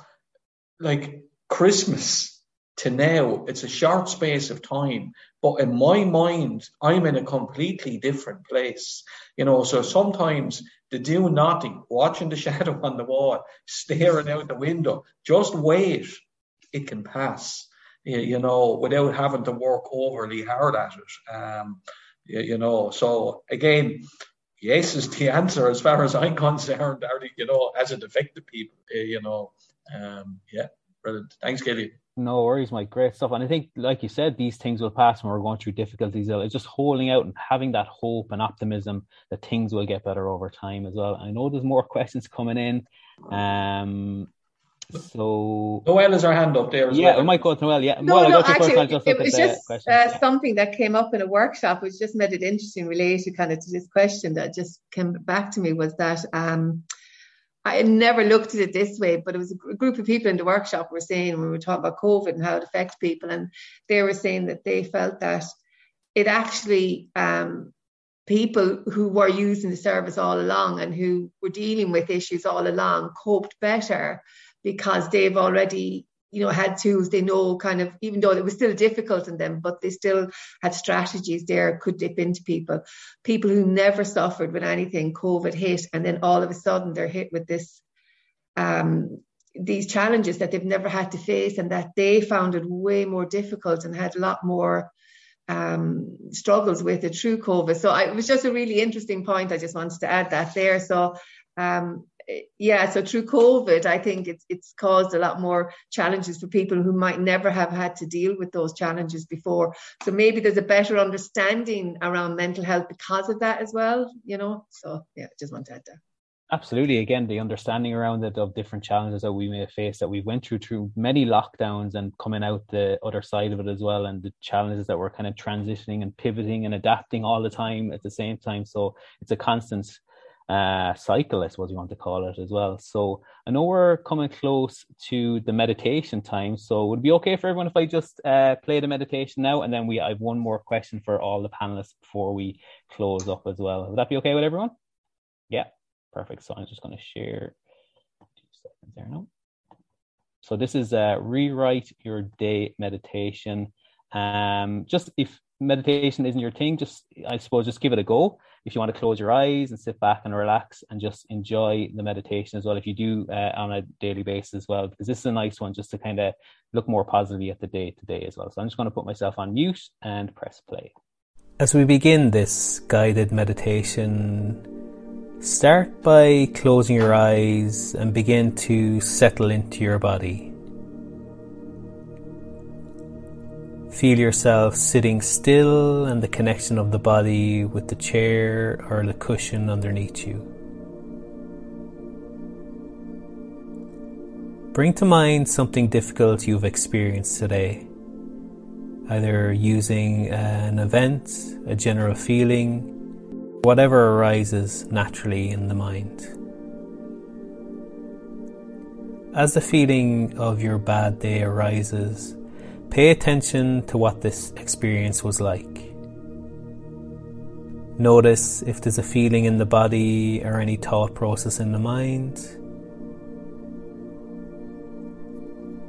like Christmas to now, it's a short space of time. But in my mind, I'm in a completely different place. You know, so sometimes the do nothing, watching the *laughs* shadow on the wall, staring out the window, just wait. It can pass, you know, without having to work overly hard at it. Um, you know, so again, yes is the *laughs* answer as far as I'm concerned. You know, as it affected people? You know, um, yeah. Brilliant. Thanks, Cillian. No worries, Mike. Great stuff. And I think, like you said, these things will pass when we're going through difficulties. It's just holding out and having that hope and optimism that things will get better over time as well. I know there's more *laughs* questions coming in. Um, so Noelle is our hand up there as yeah, well. we might go to Noelle. Yeah, no, well, no, actually, just it was just uh, something that came up in a workshop, which just made it interesting, related kind of to this question that just came back to me was that um, I never looked at it this way, but it was a group of people in the workshop were saying when we were talking about COVID and how it affects people, and they were saying that they felt that it actually um, people who were using the service all along and who were dealing with issues all along coped better because they've already you know had tools they know kind of even though it was still difficult in them but they still had strategies there could dip into people people who never suffered with anything covid hit and then all of a sudden they're hit with this um, these challenges that they've never had to face and that they found it way more difficult and had a lot more um, struggles with it through COVID. So I, it was just a really interesting point. I just wanted to add that there. So um, yeah, so through COVID, I think it's it's caused a lot more challenges for people who might never have had to deal with those challenges before. So maybe there's a better understanding around mental health because of that as well, you know. So yeah, just want to add that. Absolutely. Again, the understanding around it of different challenges that we may have faced that we went through through many lockdowns and coming out the other side of it as well, and the challenges that we're kind of transitioning and pivoting and adapting all the time at the same time. So it's a constant uh, cycle, I suppose you want to call it as well. So I know we're coming close to the meditation time. So would it be okay for everyone if I just uh, play the meditation now, and then we I have one more question for all the panelists before we close up as well. Would that be okay with everyone? Yeah. Perfect. So I'm just going to share two seconds there now. So this is a rewrite your day meditation. Um, just if meditation isn't your thing, just I suppose just give it a go. If you want to close your eyes and sit back and relax and just enjoy the meditation as well, if you do uh, on a daily basis as well, because this is a nice one just to kind of look more positively at the day to day as well. So I'm just going to put myself on mute and press play. As we begin this guided meditation, Start by closing your eyes and begin to settle into your body. Feel yourself sitting still and the connection of the body with the chair or the cushion underneath you. Bring to mind something difficult you've experienced today, either using an event, a general feeling, whatever arises naturally in the mind. As the feeling of your bad day arises, pay attention to what this experience was like. Notice if there's a feeling in the body or any thought process in the mind.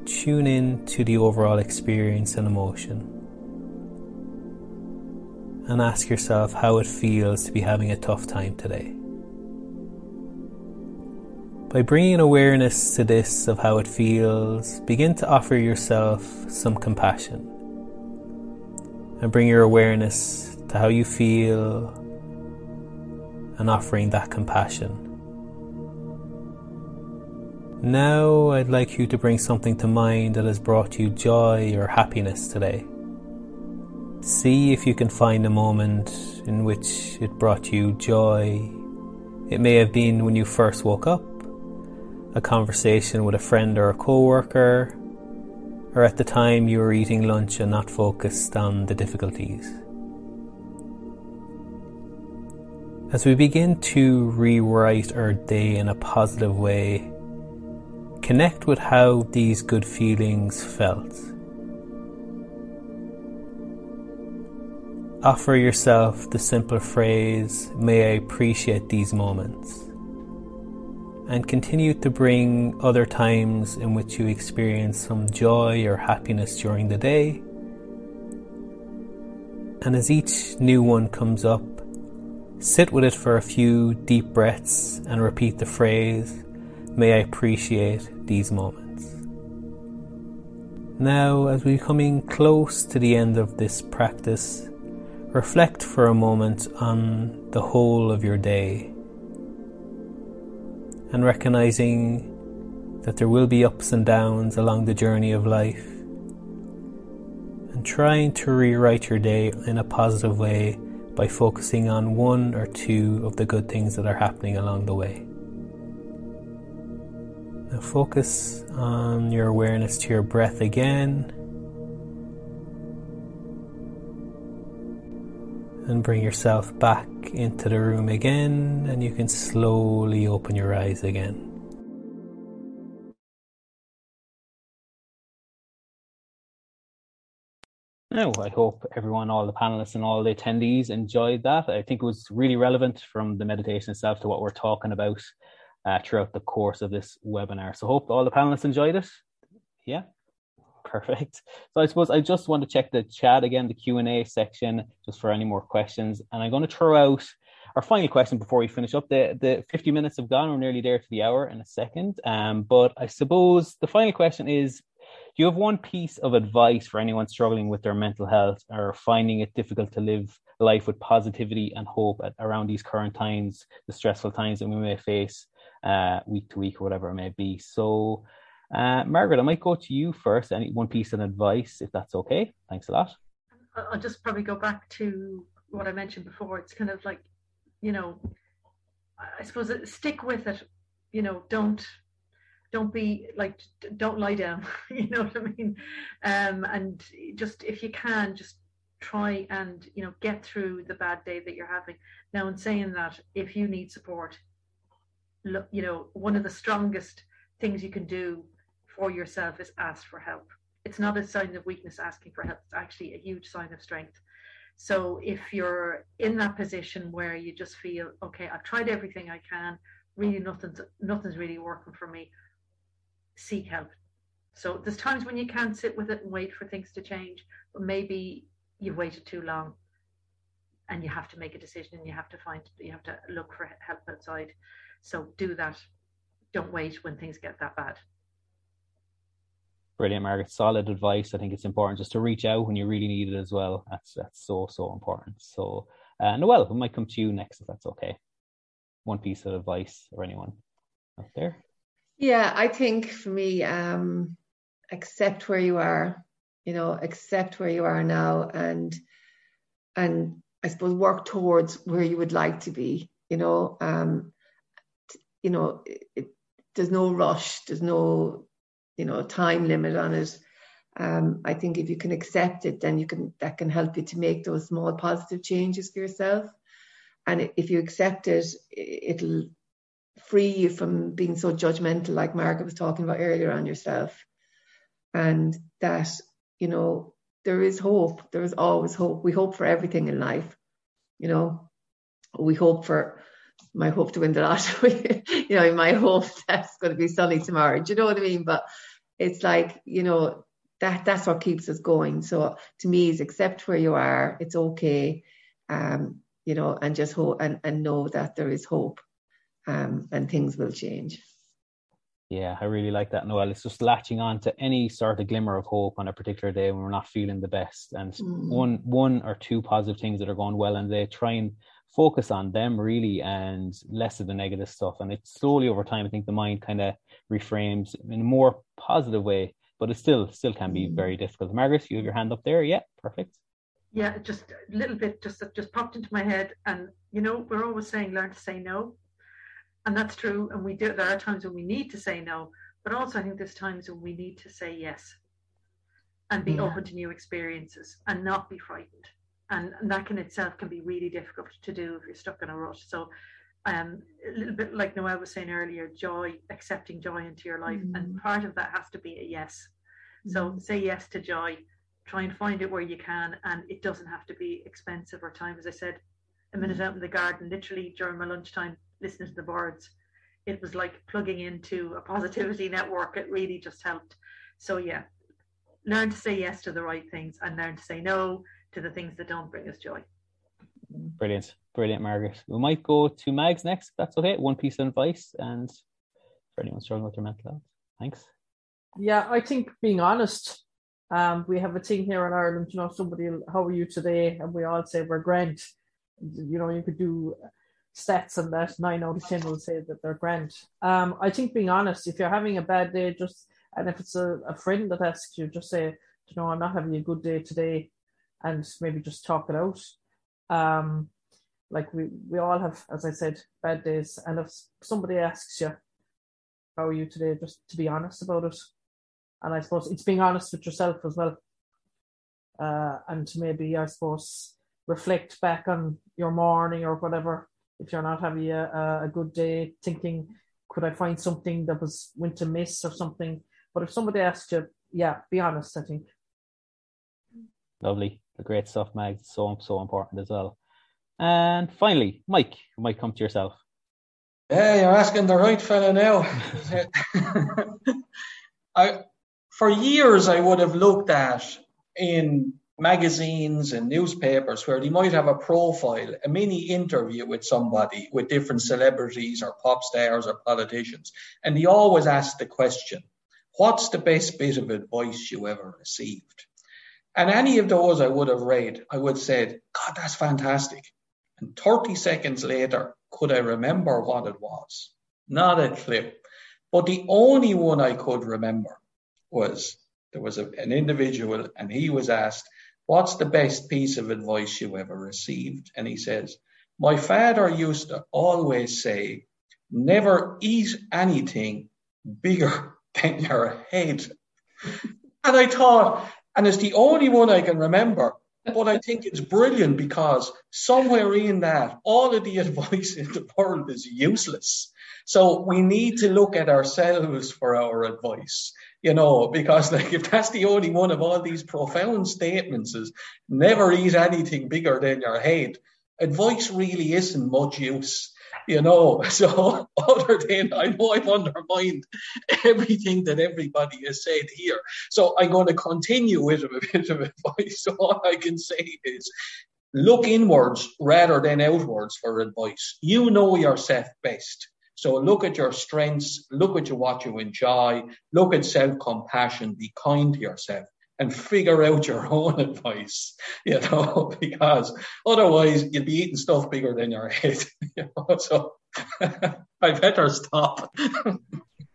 Tune in to the overall experience and emotion and ask yourself how it feels to be having a tough time today. By bringing awareness to this of how it feels, begin to offer yourself some compassion and bring your awareness to how you feel and offering that compassion. Now, I'd like you to bring something to mind that has brought you joy or happiness today. See if you can find a moment in which it brought you joy. It may have been when you first woke up, a conversation with a friend or a co-worker, or at the time you were eating lunch and not focused on the difficulties. As we begin to rewrite our day in a positive way, connect with how these good feelings felt. Offer yourself the simple phrase, May I appreciate these moments. And continue to bring other times in which you experience some joy or happiness during the day. And as each new one comes up, sit with it for a few deep breaths and repeat the phrase, May I appreciate these moments. Now, as we're coming close to the end of this practice, Reflect for a moment on the whole of your day and recognizing that there will be ups and downs along the journey of life and trying to rewrite your day in a positive way by focusing on one or two of the good things that are happening along the way. Now focus on your awareness to your breath again and bring yourself back into the room again, and you can slowly open your eyes again. Now, I hope everyone, all the panelists and all the attendees enjoyed that. I think it was really relevant from the meditation itself to what we're talking about uh, throughout the course of this webinar. So, hope all the panelists enjoyed it. Yeah. Perfect. *laughs* So I suppose I just want to check the chat again, the Q and A section, just for any more questions. And I'm going to throw out our final question before we finish up. The the 50 minutes have gone. We're nearly there to the hour in a second. Um, but I suppose the final question is: Do you have one piece of advice for anyone struggling with their mental health or finding it difficult to live life with positivity and hope at, around these current times, the stressful times that we may face uh, week to week or whatever it may be? So uh, Margaret, I might go to you first. Any one piece of advice, if that's okay. Thanks a lot. I'll just probably go back to what I mentioned before. It's kind of like, you know, I suppose stick with it. You know, don't don't be like don't lie down. *laughs* you know what I mean? Um, and just if you can, just try and you know get through the bad day that you're having. Now, in saying that, if you need support, look, you know, one of the strongest things you can do for yourself is ask for help. It's not a sign of weakness asking for help. It's actually a huge sign of strength. So if you're in that position where you just feel, okay, I've tried everything I can, really nothing's nothing's really working for me, seek help. So there's times when you can't sit with it and wait for things to change, but maybe you've waited too long and you have to make a decision and you have to find you have to look for help outside. So do that. Don't wait when things get that bad. Brilliant, Margaret. Solid advice. I think it's important just to reach out when you really need it as well. That's that's so so important. So, uh, Noelle, we might come to you next if that's okay. One piece of advice or anyone out there. Yeah, I think for me, um, accept where you are. You know, accept where you are now, and and I suppose work towards where you would like to be. You know, um, you know, it, it, there's no rush. There's no you know a time limit on it. Um, I think if you can accept it, then you can that can help you to make those small positive changes for yourself. And if you accept it, it'll free you from being so judgmental, like Margaret was talking about earlier on yourself. And that, you know, there is hope. There is always hope. We hope for everything in life. You know, we hope for my hope to win the lottery. *laughs* you know, my hope *laughs* that's going to be sunny tomorrow. Do you know what I mean? But it's like, you know, that that's what keeps us going. So to me, is accept where you are. It's okay. Um, you know, and just hope and, and know that there is hope um, and things will change. Yeah, I really like that, Noelle. It's just latching on to any sort of glimmer of hope on a particular day when we're not feeling the best, and mm. one one or two positive things that are going well, and they try and focus on them really and less of the negative stuff. And it's slowly over time, I think the mind kind of reframes in a more positive way, but it still still can be mm. very difficult. Margaret, you have your hand up there. Yeah, perfect. Yeah, just a little bit just just popped into my head, and you know we're always saying learn to say no, and that's true. And we do. There are times when we need to say no, but also I think there's times when we need to say yes, and be yeah. open to new experiences and not be frightened and, and that can itself can be really difficult to do if you're stuck in a rut. So um, a little bit like Noelle was saying earlier, joy, accepting joy into your life, mm. and part of that has to be a yes. Mm. So say yes to joy, try and find it where you can, and it doesn't have to be expensive or time. As I said, a minute out in the garden, literally during my lunchtime, listening to the birds, it was like plugging into a positivity network. It really just helped. So yeah, learn to say yes to the right things and learn to say no to the things that don't bring us joy. Brilliant, brilliant, Margaret. We might go to Mags next. that's okay. One piece of advice, and for anyone struggling with their mental health, thanks. Yeah, I think being honest. Um, we have a thing here in Ireland. You know, somebody, how are you today? And we all say we're grand. You know, you could do stats and that nine out of ten will say that they're grand. Um, I think being honest, if you're having a bad day, just and if it's a, a friend that asks you, just say, you know, I'm not having a good day today and maybe just talk it out. Um, like we, we all have, as I said, bad days. And if somebody asks you, how are you today, just to be honest about it. And I suppose it's being honest with yourself as well. Uh, and to maybe, I suppose, reflect back on your morning or whatever. If you're not having a, a good day, thinking, could I find something that was went to miss or something? But if somebody asks you, yeah, be honest, I think. Lovely the great stuff, Mag. So so important as well. And finally, Mike, you might come to yourself. Yeah, you're asking the right fella now. *laughs* *laughs* I, for years, I would have looked at in magazines and newspapers where they might have a profile, a mini interview with somebody, with different celebrities or pop stars or politicians, and they always ask the question, "What's the best bit of advice you ever received?" And any of those I would have read, I would have said, God, that's fantastic. And 30 seconds later, could I remember what it was? Not a clue. But the only one I could remember was there was a, an individual and he was asked, What's the best piece of advice you ever received? And he says, My father used to always say, never eat anything bigger *laughs* than your head. And I thought, and it's the only one I can remember, but I think it's brilliant because somewhere in that, all of the *laughs* advice in the world is useless. So we need to look at ourselves for our advice, you know, because like if that's the only one of all these profound statements is never eat anything bigger than your head, advice really isn't much use you know. *laughs* So other than I know I've undermined everything that everybody has said here. So I'm going to continue with a bit of *laughs* advice. So all I can say is look inwards rather than outwards for advice. You know yourself best. So look at your strengths, look at what you enjoy, look at self-compassion, be kind to yourself and figure out your *laughs* own advice, you know, *laughs* because otherwise you'll be eating stuff bigger than your head. *laughs* You know? So I better stop.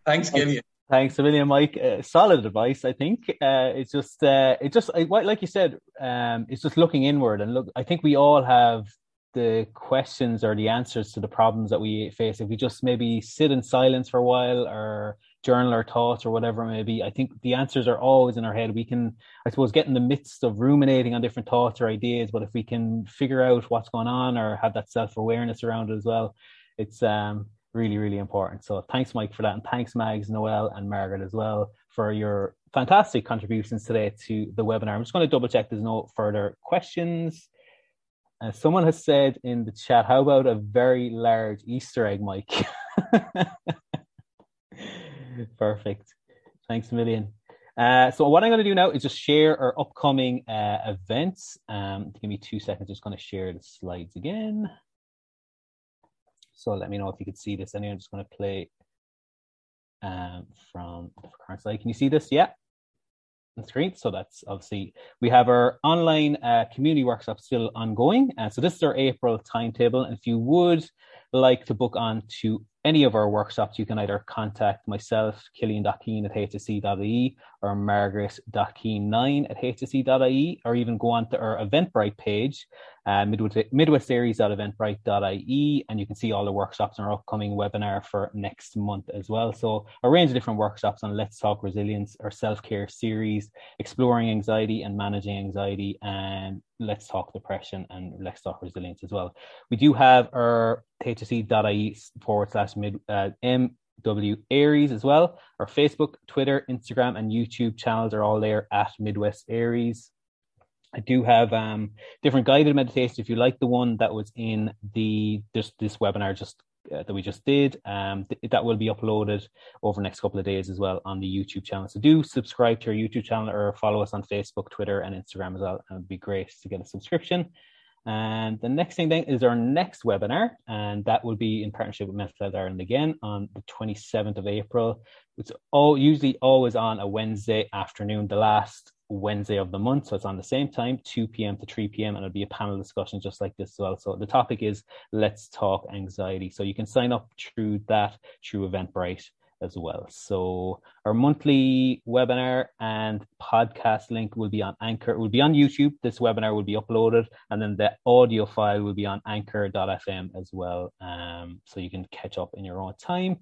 Thanks, Cillian. Thanks a million, Mike. Uh, solid advice, I think. Uh, it's just, uh, it just, like you said, um, it's just looking inward and look. I think we all have the questions or the answers to the problems that we face. If we just maybe sit in silence for a while or journal our thoughts or whatever it may be, I think the answers are always in our head. We can, I suppose, get in the midst of ruminating on different thoughts or ideas, but if we can figure out what's going on or have that self awareness around it as well, it's um, really, really important. So thanks, Mike, for that. And thanks, Mags, Noelle, and Margaret as well for your fantastic contributions today to the webinar. I'm just going to double check there's no further questions. Uh, someone has said in the chat, how about a very large Easter egg, Mike? *laughs* *laughs* Perfect. Thanks a million. Uh, so what I'm going to do now is just share our upcoming uh, events. Um, give me two seconds. Just going to share the slides again. So let me know if you could see this. Anyway, I'm just going to play um, from the current slide. Can you see this? Yeah. That's great. So that's obviously we have our online uh, community workshop still ongoing. Uh, so this is our April timetable. And if you would like to book on to any of our workshops, you can either contact myself, Cillian.keen at hse.ie or Margaret.keen9 at hse.ie, or even go on to our Eventbrite page, uh, midwestaries.eventbrite.ie, and you can see all the workshops in our upcoming webinar for next month as well. So a range of different workshops on Let's Talk Resilience, our self-care series, exploring anxiety and managing anxiety, and Let's Talk Depression and Let's Talk Resilience as well. We do have our hse.ie forward slash mid uh, MW Aries as well. Our Facebook, Twitter, Instagram, and YouTube channels are all there at Midwest Aries. I do have um, different guided meditations. If you like the one that was in the this this webinar just uh, that we just did, um, th- that will be uploaded over the next couple of days as well on the YouTube channel. So do subscribe to our YouTube channel or follow us on Facebook, Twitter, and Instagram as well. And it'd be great to get a subscription. And the next thing then is our next webinar, and that will be in partnership with Mental Health Ireland again on the 27th of April. It's all usually always on a Wednesday afternoon, the last Wednesday of the month. So it's on the same time, 2 p.m. to 3 p.m. And it'll be a panel discussion just like this as well. So the topic is Let's Talk Anxiety. So you can sign up through that through Eventbrite as well. So our monthly webinar and podcast link will be on Anchor, it will be on YouTube. This webinar will be uploaded and then the audio file will be on anchor.fm as well. Um, so you can catch up in your own time.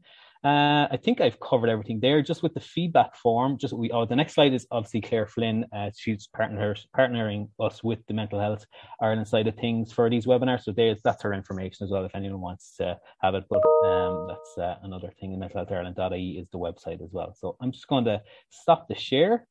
Uh, I think I've covered everything there. Just with the feedback form, just we. Oh, the next slide is obviously Claire Flynn. Uh, she's partnering us with the Mental Health Ireland side of things for these webinars. So there's that's her information as well. If anyone wants to have it, but um, that's uh, another thing. Mental Health Ireland.ie is the website as well. So I'm just going to stop the share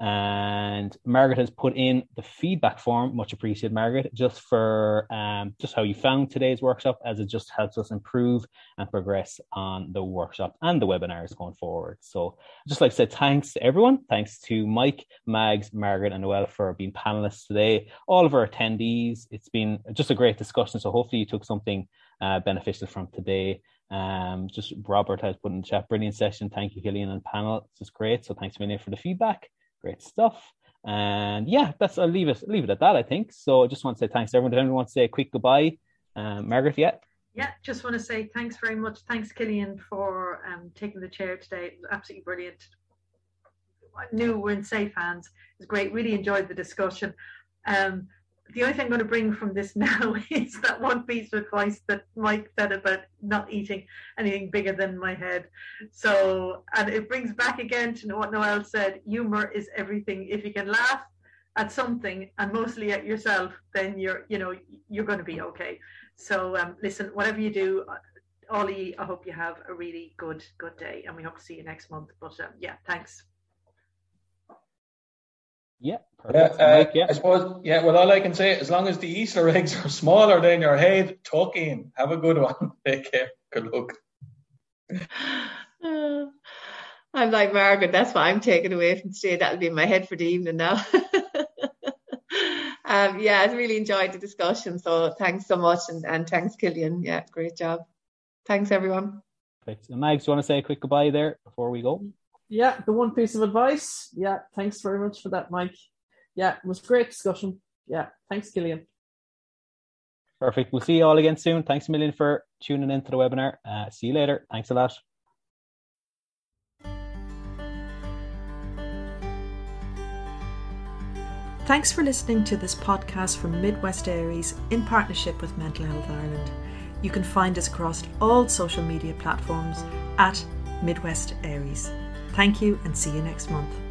and Margaret has put in the feedback form. Much appreciated, Margaret, just for um, just how you found today's workshop, as it just helps us improve and progress on the workshop and the webinars going forward. So, just like to say thanks to everyone. Thanks to Mike, Mags, Margaret, and Noelle for being panelists today. All of our attendees. It's been just a great discussion. So, hopefully, you took something uh, beneficial from today. Um, just Robert has put in the chat, brilliant session. Thank you, Cillian and panel. This is great. So, thanks, Amelia, for the feedback. Great stuff. And yeah, that's I'll leave it leave it at that. I think so. I just want to say thanks to everyone. Did anyone want to say a quick goodbye, um, Margaret? Yeah. Yeah, just want to say thanks very much. Thanks, Cillian, for um, taking the chair today. It was absolutely brilliant. I knew we're in safe hands. It was great. Really enjoyed the discussion. Um, the only thing I'm going to bring from this *laughs* now is that one piece of advice that Mike said about not eating anything bigger than my head. So, and it brings back again to what Noelle said humor is everything. If you can laugh at something and mostly at yourself, then you're, you know, you're going to be okay. So, um, listen, whatever you do, uh, Ollie, I hope you have a really good, good day and we hope to see you next month. But um, yeah, thanks. Yeah, yeah, uh, Mike, yeah, I suppose. Yeah, well, all I can say, as long as the Easter eggs are *laughs* smaller than your head, tuck in. Have a good one. *laughs* Take care. Good luck. Uh, *sighs* I'm like Margaret. That's what I'm taking away from today. That'll be in my head for the evening now. *laughs* um, yeah, I really enjoyed the discussion. So thanks so much, and, and thanks, Cillian. Yeah, great job. Thanks, everyone. Perfect. And Mags, do you want to say a quick goodbye there before we go? Yeah, the one piece of advice. Yeah, thanks very much for that, Mike. Yeah, it was great discussion. Yeah, thanks, Cillian. Perfect. We'll see you all again soon. Thanks a million for tuning into the webinar. Uh, see you later. Thanks a lot. Thanks for listening to this podcast from Midwest Aries in partnership with Mental Health Ireland. You can find us across all social media platforms at Midwest Aries. Thank you and see you next month.